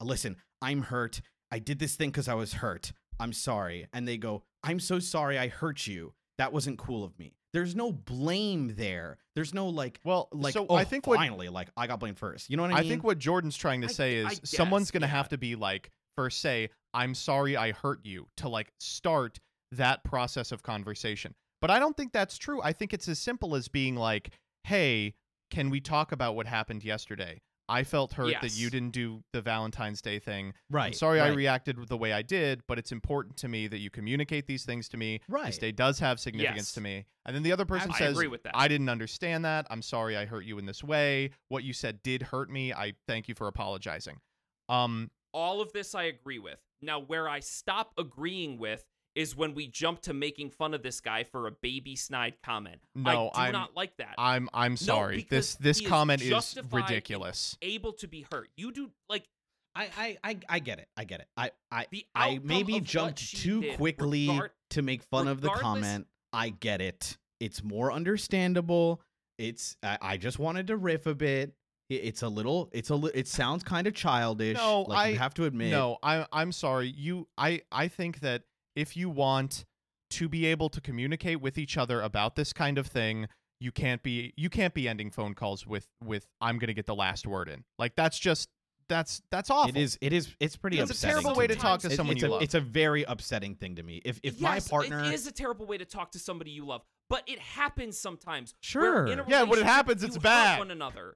Speaker 5: uh, listen I'm hurt. I did this thing because I was hurt. I'm sorry. And they go I'm so sorry I hurt you. That wasn't cool of me. There's no blame there. There's no like
Speaker 3: Well,
Speaker 5: like
Speaker 3: so
Speaker 5: oh,
Speaker 3: I think what
Speaker 5: finally like I got blamed first. You know what I
Speaker 3: I
Speaker 5: mean?
Speaker 3: i think what Jordan's trying to
Speaker 4: I-
Speaker 3: say
Speaker 4: I
Speaker 3: is someone's
Speaker 4: guess,
Speaker 3: gonna
Speaker 4: yeah.
Speaker 3: have to be like first say I'm sorry I hurt you to like start that process of conversation. But I don't think that's true. I think it's as simple as being like, "Hey, can we talk about what happened yesterday? I felt hurt that you didn't do the Valentine's Day thing.
Speaker 5: right
Speaker 3: I'm sorry I reacted the way I did, but it's important to me that you communicate these things to me.
Speaker 5: right
Speaker 3: This day does have significance
Speaker 4: Yes.
Speaker 3: to me. And then the other person
Speaker 4: I
Speaker 3: says,
Speaker 4: agree with that.
Speaker 3: I didn't understand that. I'm sorry I hurt you in this way. What you said did hurt me. I thank you for apologizing. Um,
Speaker 4: All of this I agree with. Now, where I stop agreeing with is when we jump to making fun of this guy for a baby snide comment.
Speaker 3: No,
Speaker 4: I do
Speaker 3: I'm-
Speaker 4: not like that.
Speaker 3: I'm I'm sorry.
Speaker 4: because
Speaker 3: this this
Speaker 4: he is
Speaker 3: comment is
Speaker 4: justified
Speaker 3: ridiculous.
Speaker 4: Able to be hurt. You do like
Speaker 5: I, I I I get it. I get it. I I I maybe jumped too
Speaker 4: did,
Speaker 5: quickly
Speaker 4: regard-
Speaker 5: to make fun of the comment. I get it. It's more understandable. It's I, I just wanted to riff a bit. It's a little. It's a. li- It sounds kind of childish.
Speaker 3: No,
Speaker 5: like you
Speaker 3: I-
Speaker 5: have to admit.
Speaker 3: No, I I'm sorry. You I I think that if you want to be able to communicate with each other about this kind of thing, you can't be you can't be ending phone calls with with I'm going to get the last word in. Like that's just that's that's awful.
Speaker 5: It is. It is. It's pretty.
Speaker 3: It's a
Speaker 5: upsetting
Speaker 3: terrible way to
Speaker 5: me.
Speaker 3: talk to someone
Speaker 5: it's
Speaker 3: you
Speaker 5: a,
Speaker 3: love.
Speaker 5: It's a very upsetting thing to me. If if my
Speaker 4: yes,
Speaker 5: partner.
Speaker 4: it is a terrible way to talk to somebody you love, but it happens sometimes.
Speaker 5: Sure.
Speaker 4: Where in a
Speaker 3: Yeah, when it happens, it's bad.
Speaker 4: One another.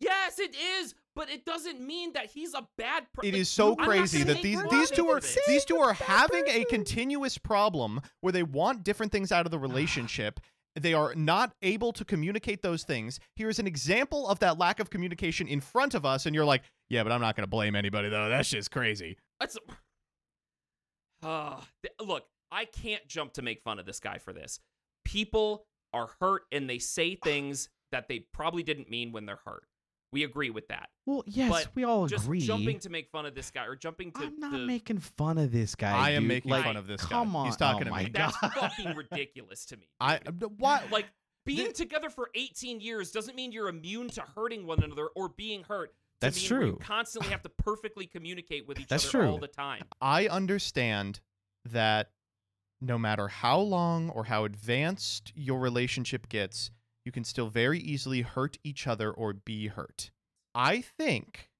Speaker 4: Yes, it is, but it doesn't mean that he's a bad. person.
Speaker 3: It
Speaker 4: like,
Speaker 3: is so crazy that these these two are these two are having a continuous problem where they want different things out of the relationship. They are not able to communicate those things. Here's an example of that lack of communication in front of us, and you're like, "Yeah, but I'm not going to blame anybody though. That's just crazy."
Speaker 4: That's. (sighs) Uh, look, I can't jump to make fun of this guy for this. People are hurt and they say things that they probably didn't mean when they're hurt. We agree with that.
Speaker 5: well, yes,
Speaker 4: but
Speaker 5: we all
Speaker 4: Just
Speaker 5: agree.
Speaker 4: jumping to make fun of this guy or jumping to
Speaker 5: I'm not
Speaker 4: the,
Speaker 5: making fun of this guy.
Speaker 3: I am
Speaker 5: dude.
Speaker 3: making
Speaker 5: Like,
Speaker 3: fun of this guy.
Speaker 5: Come on.
Speaker 3: He's talking
Speaker 5: oh
Speaker 3: to
Speaker 5: my
Speaker 3: me.
Speaker 5: God.
Speaker 4: That's fucking ridiculous to me.
Speaker 3: I
Speaker 4: dude.
Speaker 3: what
Speaker 4: like being
Speaker 3: The-
Speaker 4: together for 18 years doesn't mean you're immune to hurting one another or being hurt. to
Speaker 5: That's
Speaker 4: mean where You
Speaker 5: true.
Speaker 4: constantly have to perfectly communicate with each
Speaker 5: That's
Speaker 4: other all the time.
Speaker 3: I understand that no matter how long or how advanced your relationship gets, you can still very easily hurt each other or be hurt. I think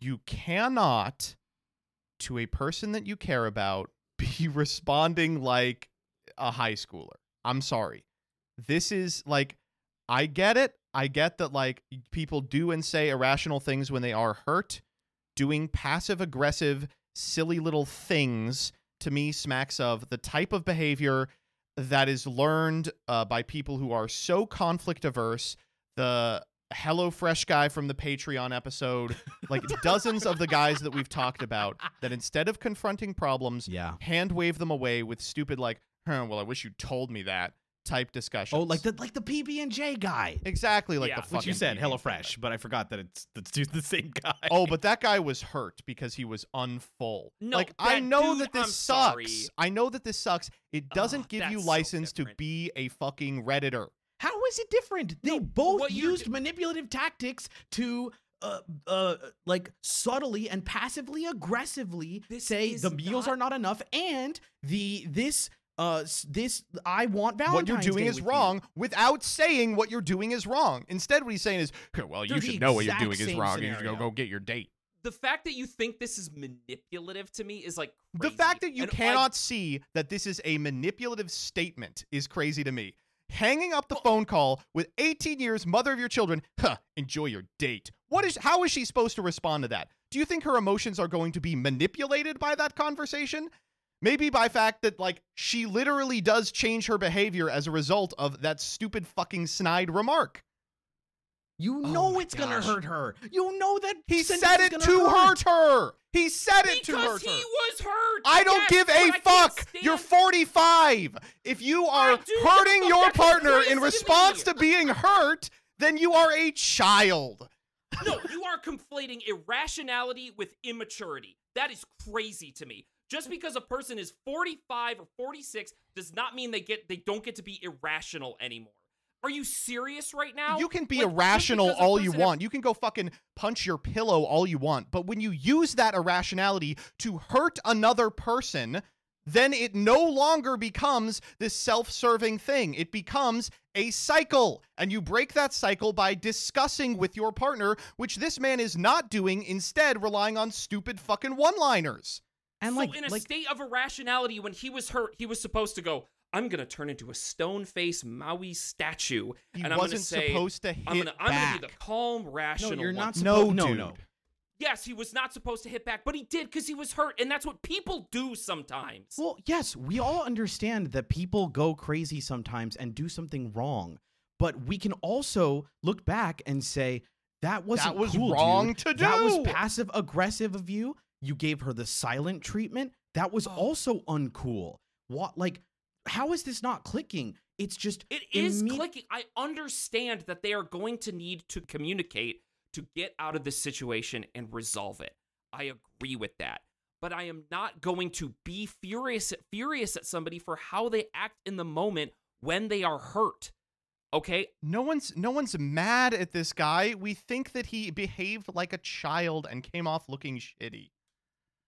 Speaker 3: you cannot, to a person that you care about, (laughs) be responding like a high schooler. I'm sorry. This is like, I get it. I get that, like, people do and say irrational things when they are hurt. Doing passive aggressive, silly little things to me smacks of the type of behavior that is learned uh, by people who are so conflict averse. The Hello Fresh guy from the Patreon episode, like (laughs) dozens of the guys that we've talked about, that instead of confronting problems,
Speaker 5: Yeah.
Speaker 3: hand wave them away with stupid like, huh, well, I wish you told me that type discussions.
Speaker 5: Oh, like the like the PB and J guy.
Speaker 3: exactly like
Speaker 4: Yeah.
Speaker 3: the
Speaker 4: Which
Speaker 3: fucking
Speaker 5: Which you said,
Speaker 3: PB.
Speaker 5: HelloFresh, but I forgot that it's that's the same guy.
Speaker 3: Oh, but (laughs) that guy was hurt because he was unfull.
Speaker 4: No,
Speaker 3: like I know
Speaker 4: dude,
Speaker 3: that this
Speaker 4: I'm
Speaker 3: sucks.
Speaker 4: sorry.
Speaker 3: I know that this sucks. It doesn't
Speaker 4: Ugh,
Speaker 3: give you
Speaker 4: that's so
Speaker 3: license to be a fucking redditor.
Speaker 5: How is it different? They
Speaker 4: No,
Speaker 5: both used
Speaker 4: do-
Speaker 5: manipulative tactics to uh uh like subtly and passively aggressively
Speaker 4: This
Speaker 5: say the meals
Speaker 4: not-
Speaker 5: are not enough and the this uh this I want Valentine's
Speaker 3: what you're doing
Speaker 5: Day
Speaker 3: is
Speaker 5: with you.
Speaker 3: wrong without saying what you're doing is wrong. Instead, what he's saying is, well, you
Speaker 5: They're
Speaker 3: should know what you're doing is
Speaker 5: same
Speaker 3: wrong. You should go go get your date.
Speaker 4: The fact that you think this is manipulative to me is like
Speaker 3: The fact that you
Speaker 4: And I-
Speaker 3: cannot see that this is a manipulative statement is crazy to me. Hanging up the phone call with 18 years, mother of your children, huh, enjoy your date. What is how is she supposed to respond to that? Do you think her emotions are going to be manipulated by that conversation? Maybe by fact that like she literally does change her behavior as a result of that stupid fucking snide remark.
Speaker 7: You
Speaker 3: Oh
Speaker 7: know
Speaker 3: my
Speaker 7: it's gonna hurt her. You know that
Speaker 3: He
Speaker 7: sentence
Speaker 3: said it
Speaker 7: gonna
Speaker 3: to hurt her. He said it to hurt
Speaker 4: he
Speaker 3: her.
Speaker 4: He was hurt.
Speaker 3: I don't
Speaker 4: Yes,
Speaker 3: give
Speaker 4: but
Speaker 3: a
Speaker 4: I
Speaker 3: fuck. You're 45. If you are
Speaker 4: do
Speaker 3: hurting your partner in response to being hurt, then you are a child.
Speaker 4: No, you are conflating irrationality with immaturity. That is crazy to me. Just because a person is 45 or 46 does not mean they get they don't get to be irrational anymore. Are you serious right now?
Speaker 3: You can be
Speaker 4: Like,
Speaker 3: irrational all you want. You can go fucking punch your pillow all you want. But when you use that irrationality to hurt another person, then it no longer becomes this self serving thing. It becomes a cycle. And you break that cycle by discussing with your partner, which this man is not doing, instead, relying on stupid fucking one liners.
Speaker 7: And
Speaker 4: so
Speaker 7: like,
Speaker 4: in a
Speaker 7: like
Speaker 4: state of irrationality, when he was hurt, he was supposed to go. I'm gonna turn into a stone face moai statue,
Speaker 3: He
Speaker 4: and I'm
Speaker 3: wasn't
Speaker 4: gonna say,
Speaker 3: supposed to hit
Speaker 4: I'm gonna, I'm
Speaker 3: back.
Speaker 4: gonna be the calm, rational.
Speaker 7: no, you're
Speaker 4: one.
Speaker 7: not
Speaker 3: No,
Speaker 7: supposed. No,
Speaker 3: dude.
Speaker 7: no.
Speaker 4: Yes, he was not supposed to hit back, but he did because he was hurt, and that's what people do sometimes.
Speaker 7: Well, yes, we all understand that people go crazy sometimes and do something wrong, but we can also look back and say that wasn't
Speaker 3: was
Speaker 7: cool,
Speaker 3: wrong
Speaker 7: dude.
Speaker 3: to do.
Speaker 7: That was passive aggressive of you. You gave her the silent treatment. That was
Speaker 4: Oh.
Speaker 7: also uncool. What, like, how is this not clicking? It's just
Speaker 4: It is
Speaker 7: imme-
Speaker 4: clicking. I understand that they are going to need to communicate to get out of this situation and resolve it. I agree with that. But I am not going to be furious furious at somebody for how they act in the moment when they are hurt. Okay?
Speaker 3: No one's no one's mad at this guy. We think that he behaved like a child and came off looking shitty.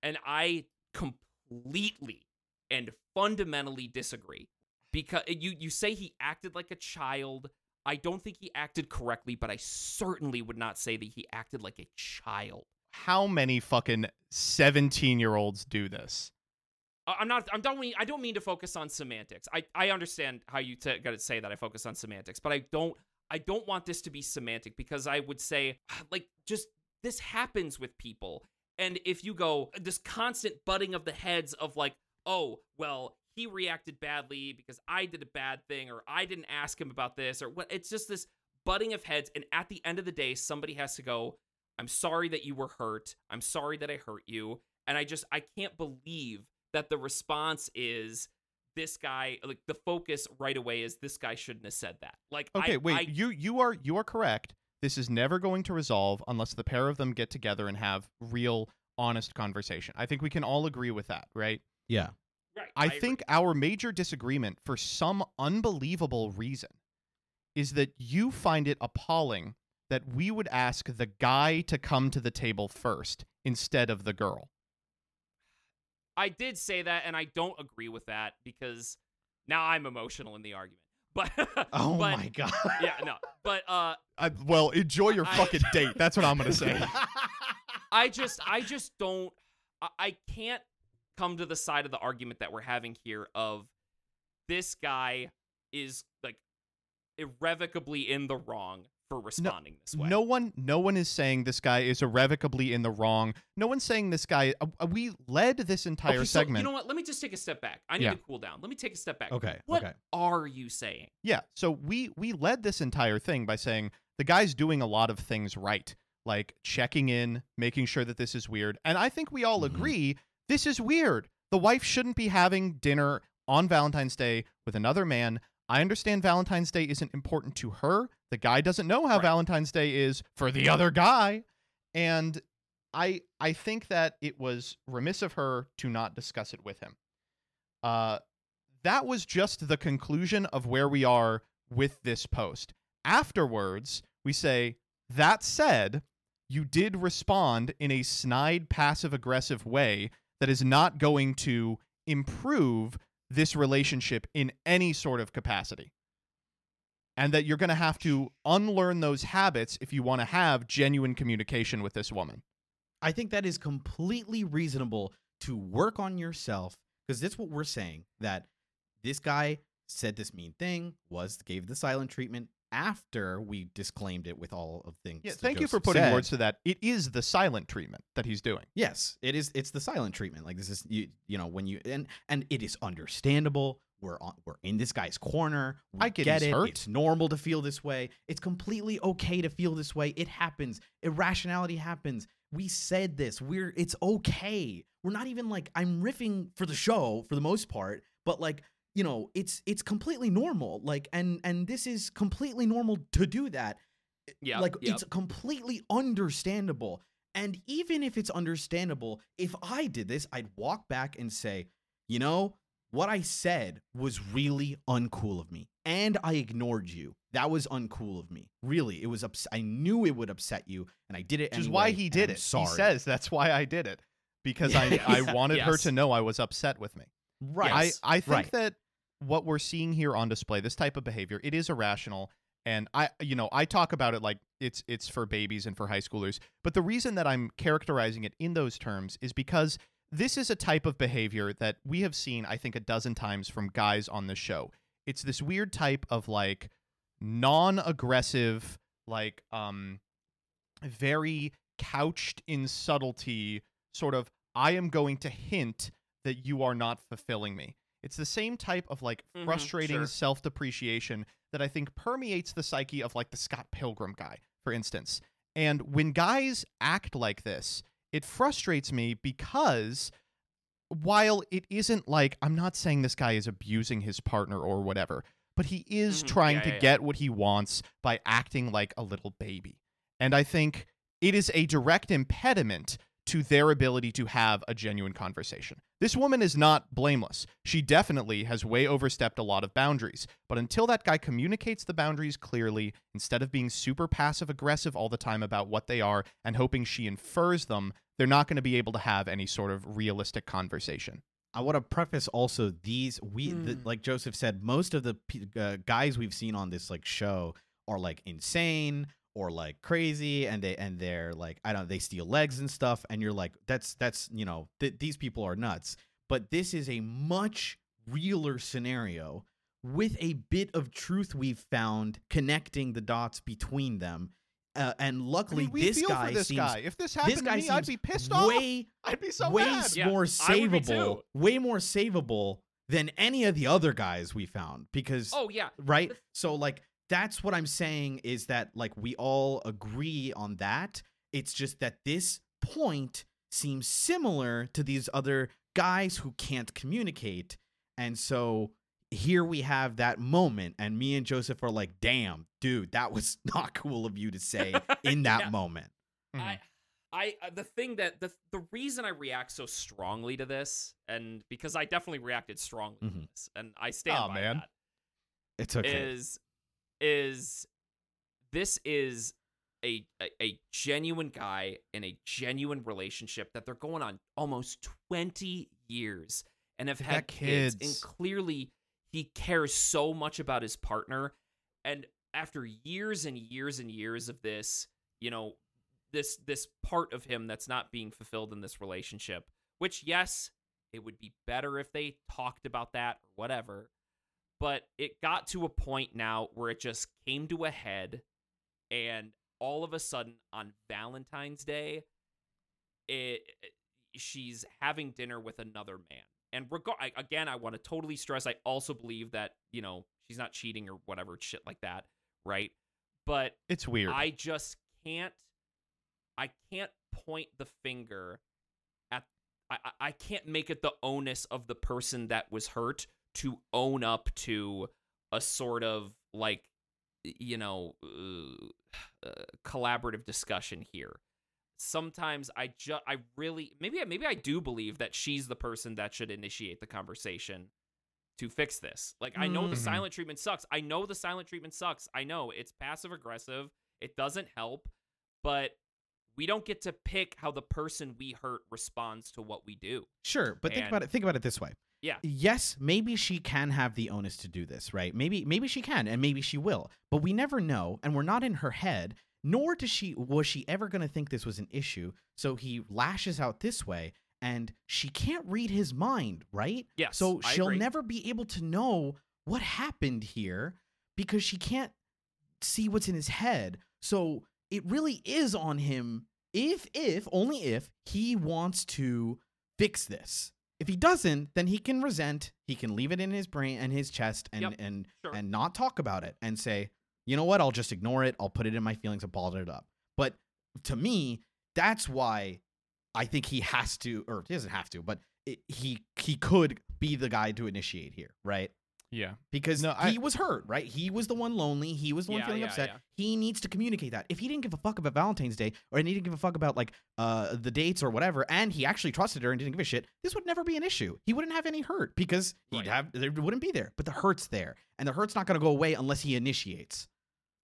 Speaker 4: And I completely and fundamentally disagree. Because you you say he acted like a child. I don't think he acted correctly, but I certainly would not say that he acted like a child.
Speaker 3: How many fucking 17-year-olds do this?
Speaker 4: I'm not. I'm don't mean. I don't mean to focus on semantics. I I understand how you t- got to say that I focus on semantics, but I don't. I don't want this to be semantic because I would say (sighs) like just this happens with people, and if you go this constant butting of the heads of like, oh well, he reacted badly because I did a bad thing, or I didn't ask him about this, or what. It's just this butting of heads, and at the end of the day, somebody has to go. I'm sorry that you were hurt. I'm sorry that I hurt you. And I just I can't believe that the response is this guy like the focus right away is this guy shouldn't have said that. Like
Speaker 3: Okay,
Speaker 4: I,
Speaker 3: wait.
Speaker 4: I,
Speaker 3: you you are you are correct. This is never going to resolve unless the pair of them get together and have real honest conversation. I think we can all agree with that, right?
Speaker 7: yeah.
Speaker 4: right,
Speaker 3: I,
Speaker 4: agree.
Speaker 3: think our major disagreement for some unbelievable reason is that you find it appalling that we would ask the guy to come to the table first instead of the girl.
Speaker 4: I did say that and I don't agree with that because now I'm emotional in the argument. But (laughs)
Speaker 7: Oh
Speaker 4: but,
Speaker 7: my god.
Speaker 4: Yeah, no. But uh
Speaker 3: I, well, enjoy your
Speaker 4: I-
Speaker 3: fucking (laughs) date. That's what I'm gonna say. (laughs)
Speaker 4: I just I just don't I, I can't come to the side of the argument that we're having here of this guy is like irrevocably in the wrong for responding this way.
Speaker 3: No one, no one is saying this guy is irrevocably in the wrong. No one's saying this guy. Uh, uh, we led this entire
Speaker 4: okay, so
Speaker 3: segment.
Speaker 4: you know what? Let me just take a step back. I need
Speaker 3: Yeah.
Speaker 4: to cool down. Let me take a step back.
Speaker 7: Okay,
Speaker 4: What
Speaker 7: okay.
Speaker 4: are you saying?
Speaker 3: Yeah. So we we led this entire thing by saying the guy's doing a lot of things right, like checking in, making sure that this is weird. And I think we all
Speaker 7: Mhm.
Speaker 3: agree this is weird. The wife shouldn't be having dinner on Valentine's Day with another man. I understand Valentine's Day isn't important to her. The guy doesn't know how
Speaker 4: Right.
Speaker 3: Valentine's Day is for the other guy. And I I think that it was remiss of her to not discuss it with him. Uh that was just the conclusion of where we are with this post. Afterwards, we say, that said, you did respond in a snide, passive aggressive way that is not going to improve this relationship in any sort of capacity. And that you're going to have to unlearn those habits if you want to have genuine communication with this woman.
Speaker 7: I think that is completely reasonable to work on yourself because that's what we're saying that this guy said this mean thing was gave the silent treatment after we disclaimed it with all of things.
Speaker 3: Yeah, thank you for putting
Speaker 7: said.
Speaker 3: words to that. It is the silent treatment that he's doing.
Speaker 7: Yes, it is. It's the silent treatment. Like this is you. You know when you and and it is understandable
Speaker 5: we're on, we're in this guy's corner. We
Speaker 3: I get he's
Speaker 5: it.
Speaker 3: hurt.
Speaker 5: It's normal to feel this way. It's completely okay to feel this way. It happens. Irrationality happens. We said this. We're it's okay. We're not even like I'm riffing for the show for the most part, but like you know, it's it's completely normal. Like and and this is completely normal to do that.
Speaker 4: Yeah,
Speaker 5: like
Speaker 4: yep.
Speaker 5: it's completely understandable. And even if it's understandable, if I did this, I'd walk back and say, you know, what I said was really uncool of me. And I ignored you. That was uncool of me. Really. It was ups- I knew it would upset you and I did it
Speaker 3: Which is
Speaker 5: anyway,
Speaker 3: why he did it.
Speaker 5: Sorry.
Speaker 3: He says that's why I did it because I (laughs) I wanted her to know I was upset with me.
Speaker 5: right.
Speaker 3: I I think
Speaker 5: right.
Speaker 3: that what we're seeing here on display, this type of behavior, it is irrational. And I, you know, I talk about it like it's it's for babies and for high schoolers. But the reason that I'm characterizing it in those terms is because this is a type of behavior that we have seen, I think, a dozen times from guys on the show. It's this weird type of like non-aggressive, like um, very couched in subtlety, sort of. I am going to hint that you are not fulfilling me. It's the same type of like
Speaker 4: Mhm,
Speaker 3: frustrating
Speaker 4: sure.
Speaker 3: self depreciation that I think permeates the psyche of like the Scott Pilgrim guy, for instance. And when guys act like this, it frustrates me because while it isn't like, I'm not saying this guy is abusing his partner or whatever, but he is
Speaker 4: Mhm,
Speaker 3: trying
Speaker 4: yeah,
Speaker 3: to
Speaker 4: yeah, yeah.
Speaker 3: get what he wants by acting like a little baby. And I think it is a direct impediment to their ability to have a genuine conversation. This woman is not blameless. She definitely has way overstepped a lot of boundaries. But until that guy communicates the boundaries clearly, instead of being super passive aggressive all the time about what they are and hoping she infers them, they're not going to be able to have any sort of realistic conversation.
Speaker 5: I want to preface also these we the,
Speaker 4: Mm.
Speaker 5: like Joseph said most of the uh, guys we've seen on this like show are like insane or like crazy and they and they're like I don't they steal legs and stuff and you're like that's that's you know th- these people are nuts but this is a much realer scenario with a bit of truth we've found connecting the dots between them uh, and
Speaker 3: I
Speaker 5: luckily
Speaker 3: mean, we
Speaker 5: this
Speaker 3: feel
Speaker 5: guy
Speaker 3: for this
Speaker 5: seems
Speaker 3: guy. If this happened
Speaker 5: this
Speaker 3: to me, I'd be pissed off.
Speaker 5: way (laughs)
Speaker 3: I'd be so
Speaker 5: way
Speaker 3: mad.
Speaker 5: s-
Speaker 4: Yeah,
Speaker 5: more
Speaker 4: I would be
Speaker 5: savable, way more savable than any of the other guys we found because
Speaker 4: Oh yeah,
Speaker 5: right? So like that's what I'm saying is that like we all agree on that. It's just that this point seems similar to these other guys who can't communicate. And so here we have that moment and me and Joseph are like, "Damn, dude, that was (laughs) not cool of you to say (laughs) in that
Speaker 4: Yeah.
Speaker 5: moment."
Speaker 4: I, I, uh, the thing that the the reason I react so strongly to this, and because I definitely reacted strongly to
Speaker 5: Mhm.
Speaker 4: this, and I stand
Speaker 3: Aw,
Speaker 4: by
Speaker 3: man.
Speaker 4: that,
Speaker 5: It's okay.
Speaker 4: is is this is a, a a genuine guy in a genuine relationship that they're going on almost 20 years and have had kids.
Speaker 3: kids.
Speaker 4: and clearly he cares so much about his partner and after years and years and years of this you know this this part of him that's not being fulfilled in this relationship which yes it would be better if they talked about that or whatever but it got to a point now where it just came to a head and all of a sudden on valentine's day it, she's having dinner with another man and reg- I, again i want to totally stress i also believe that you know she's not cheating or whatever shit like that right but
Speaker 3: It's weird.
Speaker 4: I just can't I can't point the finger at I- I can't make it the onus of the person that was hurt to own up to a sort of like you know uh, uh, collaborative discussion here. Sometimes I just I really maybe I- maybe I do believe that she's the person that should initiate the conversation to fix this. Like I know the
Speaker 3: Mhm.
Speaker 4: silent treatment sucks. I know the silent treatment sucks. I know it's passive aggressive. It doesn't help, but we don't get to pick how the person we hurt responds to what we do.
Speaker 5: Sure, but think about it. Think about it this way.
Speaker 4: Yeah.
Speaker 5: Yes, maybe she can have the onus to do this, right? Maybe maybe she can, and maybe she will. But we never know, and we're not in her head. Nor does she was she ever going to think this was an issue. So he lashes out this way, and she can't read his mind, right?
Speaker 4: Yes,
Speaker 5: So
Speaker 4: I
Speaker 5: she'll
Speaker 4: agree.
Speaker 5: never be able to know what happened here because she can't see what's in his head. So it really is on him if if only if he wants to fix this. If he doesn't, then he can resent. He can leave it in his brain and his chest and
Speaker 4: Yep,
Speaker 5: and
Speaker 4: sure.
Speaker 5: and not talk about it and say, you know what? I'll just ignore it. I'll put it in my feelings and bottle it up. But to me, that's why I think he has to, or he doesn't have to, but it, he he could be the guy to initiate here, right?
Speaker 3: Yeah.
Speaker 5: because
Speaker 3: No, I-
Speaker 5: he was hurt, right? He was the one lonely. He was the one
Speaker 4: Yeah,
Speaker 5: feeling
Speaker 4: yeah,
Speaker 5: upset.
Speaker 4: yeah.
Speaker 5: He needs to communicate that. If he didn't give a fuck about Valentine's Day or he didn't give a fuck about like uh the dates or whatever, and he actually trusted her and didn't give a shit, this would never be an issue. He wouldn't have any hurt because he'd
Speaker 4: Right.
Speaker 5: have there wouldn't be there. But the hurt's there, and the hurt's not going to go away unless he initiates.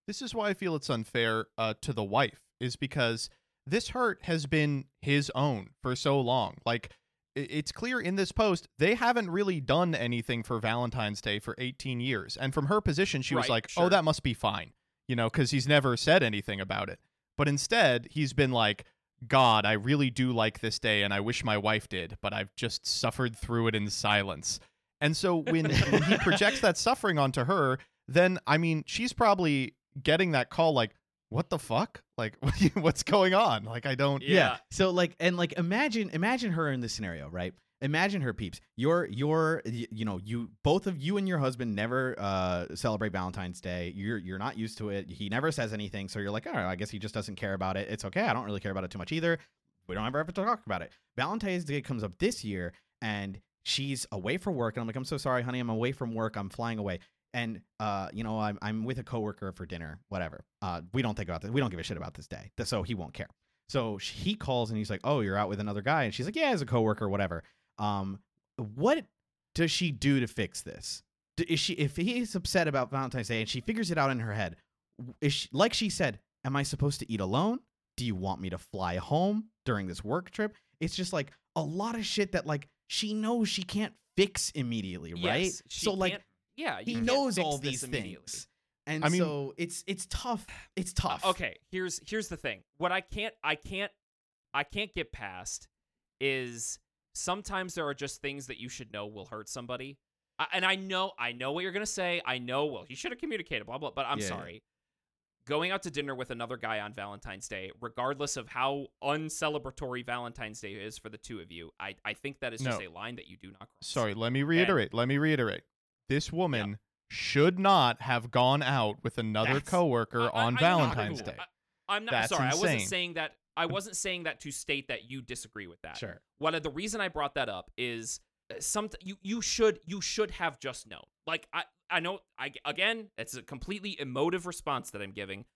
Speaker 3: This is why I feel it's unfair uh, to the wife, is because this hurt has been his own for so long. Like, i- it's clear in this post, they haven't really done anything for Valentine's Day for 18 years. And from her position, she was like, oh,
Speaker 4: sure.
Speaker 3: oh, that must be fine, you know, because he's never said anything about it. But instead, he's been like, God, I really do like this day, and I wish my wife did, but I've just suffered through it in silence. And so when, when (laughs) he projects that suffering onto her, then I mean, she's probably getting that call like, "What the fuck? Like, (laughs) what do you- what's going on? Like, I don't."
Speaker 4: Yeah.
Speaker 5: So like and like imagine imagine her in this scenario, right? Imagine her peeps. You're you're you know, you both of you and your husband never uh celebrate Valentine's Day. You're you're not used to it. He never says anything, so you're like, "All right, I guess he just doesn't care about it. It's okay. I don't really care about it too much either." We don't ever have to talk about it. Valentine's Day comes up this year and she's away for work and I'm like, "I'm so sorry, honey. I'm away from work. I'm flying away." And uh, you know, I'm I'm with a coworker for dinner, whatever. Uh, we don't think about this. We don't give a shit about this day, so he won't care. So he calls and he's like, "Oh, you're out with another guy," and she's like, "Yeah, as a coworker, whatever." Um, what does she do to fix this? Is she if he's upset about Valentine's Day and she figures it out in her head? Is she, like she said, "Am I supposed to eat alone? Do you want me to fly home during this work trip?" It's just like a lot of shit that like she knows she can't fix immediately, right?
Speaker 4: Yes, she
Speaker 5: so like
Speaker 4: yeah,
Speaker 5: he knows all these things, and
Speaker 3: I mean-
Speaker 5: so it's it's tough. It's
Speaker 4: Uh,
Speaker 5: tough.
Speaker 4: okay, here's here's the thing. What I can't I can't I can't get past is sometimes there are just things that you should know will hurt somebody. I, and I know I know what you're gonna say. I know. Well, you should have communicated. Blah blah. But I'm
Speaker 5: Yeah, yeah.
Speaker 4: sorry. Going out to dinner with another guy on Valentine's Day, regardless of how uncelebratory Valentine's Day is for the two of you, I, I think that is just
Speaker 3: No.
Speaker 4: a line that you do not cross.
Speaker 3: Sorry, let me reiterate. Let me reiterate. This woman should not have gone out with another
Speaker 5: That's-
Speaker 3: coworker
Speaker 4: I- I-
Speaker 3: on
Speaker 4: I'm
Speaker 3: Valentine's. Day.
Speaker 4: I, am not
Speaker 3: That's
Speaker 4: sorry. I wasn't saying that. I wasn't saying that to state that you disagree with that.
Speaker 5: Sure.
Speaker 4: What the reason I brought that up is uh, some you you should you should have just known. Like I I know I again it's a completely emotive response that I'm giving,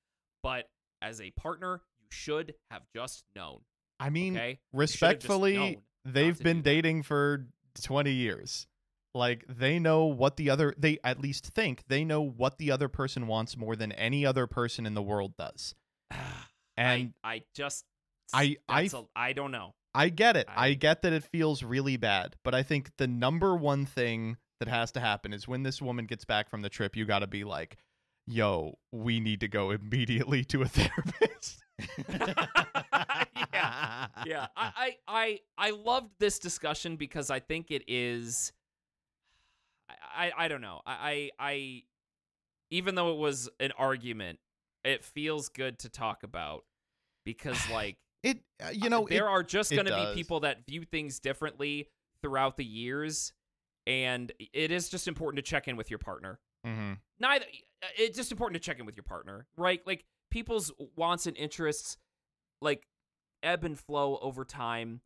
Speaker 4: but as a partner you should have just known.
Speaker 3: I mean,
Speaker 4: Okay, You should have just
Speaker 3: respectfully, they've been dating for 20 years. Like they know what the other they at least think they know what the other person wants more than any other person in the world does. (sighs) And
Speaker 4: I, I just
Speaker 3: I- I
Speaker 4: that's don't know.
Speaker 3: I get it. I,
Speaker 4: I-
Speaker 3: get that it feels really bad, but I think the number one thing that has to happen is when this woman gets back from the trip, you got to be like, "Yo, we need to go (laughs) immediately to a therapist." (laughs) (laughs)
Speaker 4: yeah. yeah I, I i i loved this discussion because i think it is i i, don't know. I, I i even though it was an argument it feels good to talk about because (sighs) like
Speaker 3: It uh, you know,
Speaker 4: there
Speaker 3: it-
Speaker 4: are just going to be people that view things differently throughout the years and it is just important to check in with your partner.
Speaker 3: Mhm.
Speaker 4: neither it's just important to check in with your partner right? Like people's wants and interests like ebb and flow over time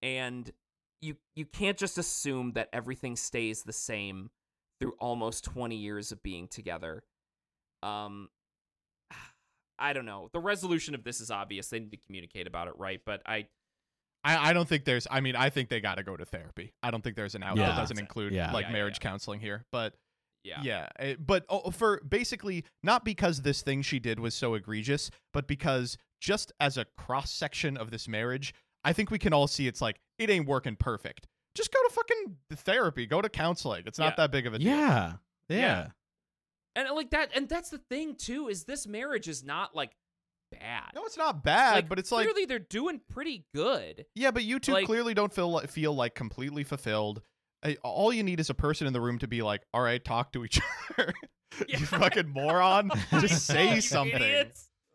Speaker 4: and you you can't just assume that everything stays the same through almost 20 years of being together um (sighs) i don't know the resolution of this is obvious they need to communicate about it right but i
Speaker 3: I, I don't think there's. I mean, I think they got to go to therapy. I don't think there's an out that doesn't include
Speaker 5: Yeah.
Speaker 3: like
Speaker 4: Yeah, yeah,
Speaker 3: marriage
Speaker 4: yeah.
Speaker 3: counseling here. But
Speaker 4: yeah
Speaker 3: yeah, eh, but oh, for basically not because this thing she did was so egregious, but because just as a cross section of this marriage, I think we can all see it's like it ain't working perfect. Just go to fucking therapy. Go to counseling. It's not
Speaker 4: Yeah.
Speaker 3: that big of a deal.
Speaker 5: yeah. Yeah.
Speaker 4: Yeah. and like that and that's the thing too is this marriage is not like bad
Speaker 3: No, it's not bad,
Speaker 4: like,
Speaker 3: but it's like
Speaker 4: clearly they're doing pretty good.
Speaker 3: Yeah, but you two
Speaker 4: Like-
Speaker 3: clearly don't feel like, feel like completely fulfilled. Uh, All you need is a person in the room to be like, "All right, talk to each (laughs) other."
Speaker 4: Yeah.
Speaker 3: you fucking moron! (laughs) Just say
Speaker 4: You
Speaker 3: something.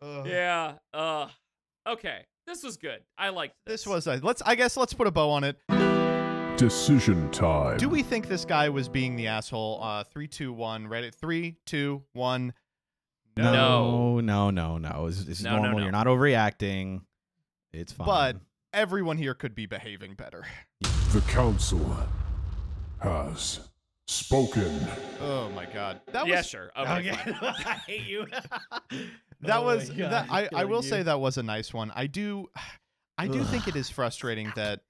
Speaker 3: Ugh.
Speaker 4: Yeah. Uh. Okay. This was good. I liked this.
Speaker 3: This was a let's. I guess let's put a bow on it.
Speaker 6: Decision time.
Speaker 3: Do we think this guy was being the asshole? Uh, three, two, one. Ready? Three, two, one.
Speaker 7: No, no, no, no. It's, it's
Speaker 4: No, no,
Speaker 7: normal.
Speaker 4: no.
Speaker 7: You're not overreacting. It's fine.
Speaker 3: But everyone here could be behaving better.
Speaker 6: The council has spoken.
Speaker 3: Oh my god, that
Speaker 4: yeah,
Speaker 3: was
Speaker 4: sure. Okay, fine. (laughs)
Speaker 7: I hate you. (laughs)
Speaker 3: that
Speaker 7: Oh
Speaker 3: was that. I, I will
Speaker 7: you.
Speaker 3: say that was a nice one. I do, I do think it is (sighs) frustrating that,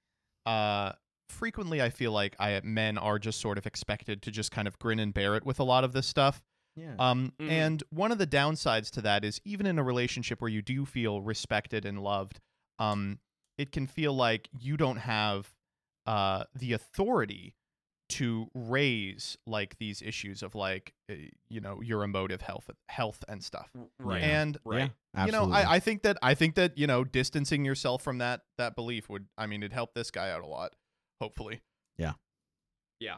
Speaker 3: uh, frequently I feel like I men are just sort of expected to just kind of grin and bear it with a lot of this stuff.
Speaker 7: Yeah.
Speaker 3: Um,
Speaker 4: Mhm.
Speaker 3: and one of the downsides to that is even in a relationship where you do feel respected and loved, um, it can feel like you don't have uh, the authority to raise like these issues of like uh, you know your emotive health health and stuff.
Speaker 4: Right.
Speaker 3: And
Speaker 4: right.
Speaker 7: Yeah,
Speaker 3: you know. I, I think that I think that you know distancing yourself from that that belief would I mean it helped this guy out a lot. Hopefully.
Speaker 4: Yeah. Yeah.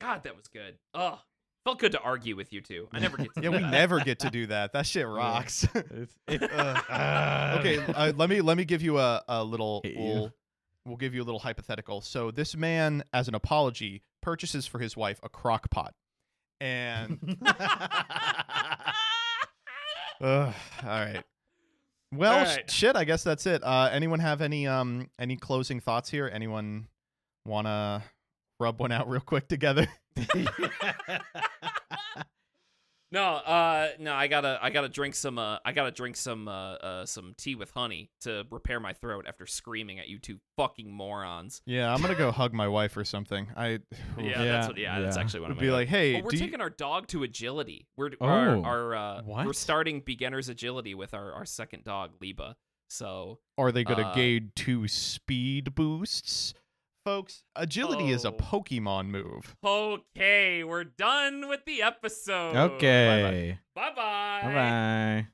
Speaker 4: God, that was good. Ugh. Felt good to argue with you two. I never get to (laughs)
Speaker 3: Yeah,
Speaker 4: do
Speaker 3: we
Speaker 4: that.
Speaker 3: never get to do that. That shit (laughs) rocks.
Speaker 7: It's- (laughs) it-
Speaker 3: okay, uh, let me let me give you a, a little we'll, we'll give you a little hypothetical. So this man, as an apology, purchases for his wife a crock pot. And Ugh, all right. Well,
Speaker 4: All
Speaker 3: sh-
Speaker 4: right.
Speaker 3: shit, I guess that's it. Uh, anyone have any um any closing thoughts here? Anyone wanna rub one out real quick together? (laughs) (laughs) (laughs)
Speaker 4: No, uh, no, I gotta, I gotta drink some, uh, I gotta drink some, uh, uh, some tea with honey to repair my throat after screaming at you two fucking morons.
Speaker 3: yeah, I'm gonna go hug my wife or something. I (sighs)
Speaker 4: Yeah,
Speaker 5: Yeah,
Speaker 4: that's what. Yeah, that's actually what I'm
Speaker 3: be
Speaker 4: gonna
Speaker 3: like, hey,
Speaker 4: Well, we're
Speaker 3: do you-
Speaker 4: taking our dog to agility. We're
Speaker 5: Oh.
Speaker 4: our, our uh, we're starting beginner's agility with our, our second dog, Liba. So
Speaker 3: Are they to
Speaker 4: Uh,
Speaker 3: gain two speed boosts? Folks, agility is a
Speaker 4: Oh.
Speaker 3: Pokemon move.
Speaker 4: okay, we're done with the episode.
Speaker 7: okay.
Speaker 4: Bye bye.
Speaker 7: Bye bye.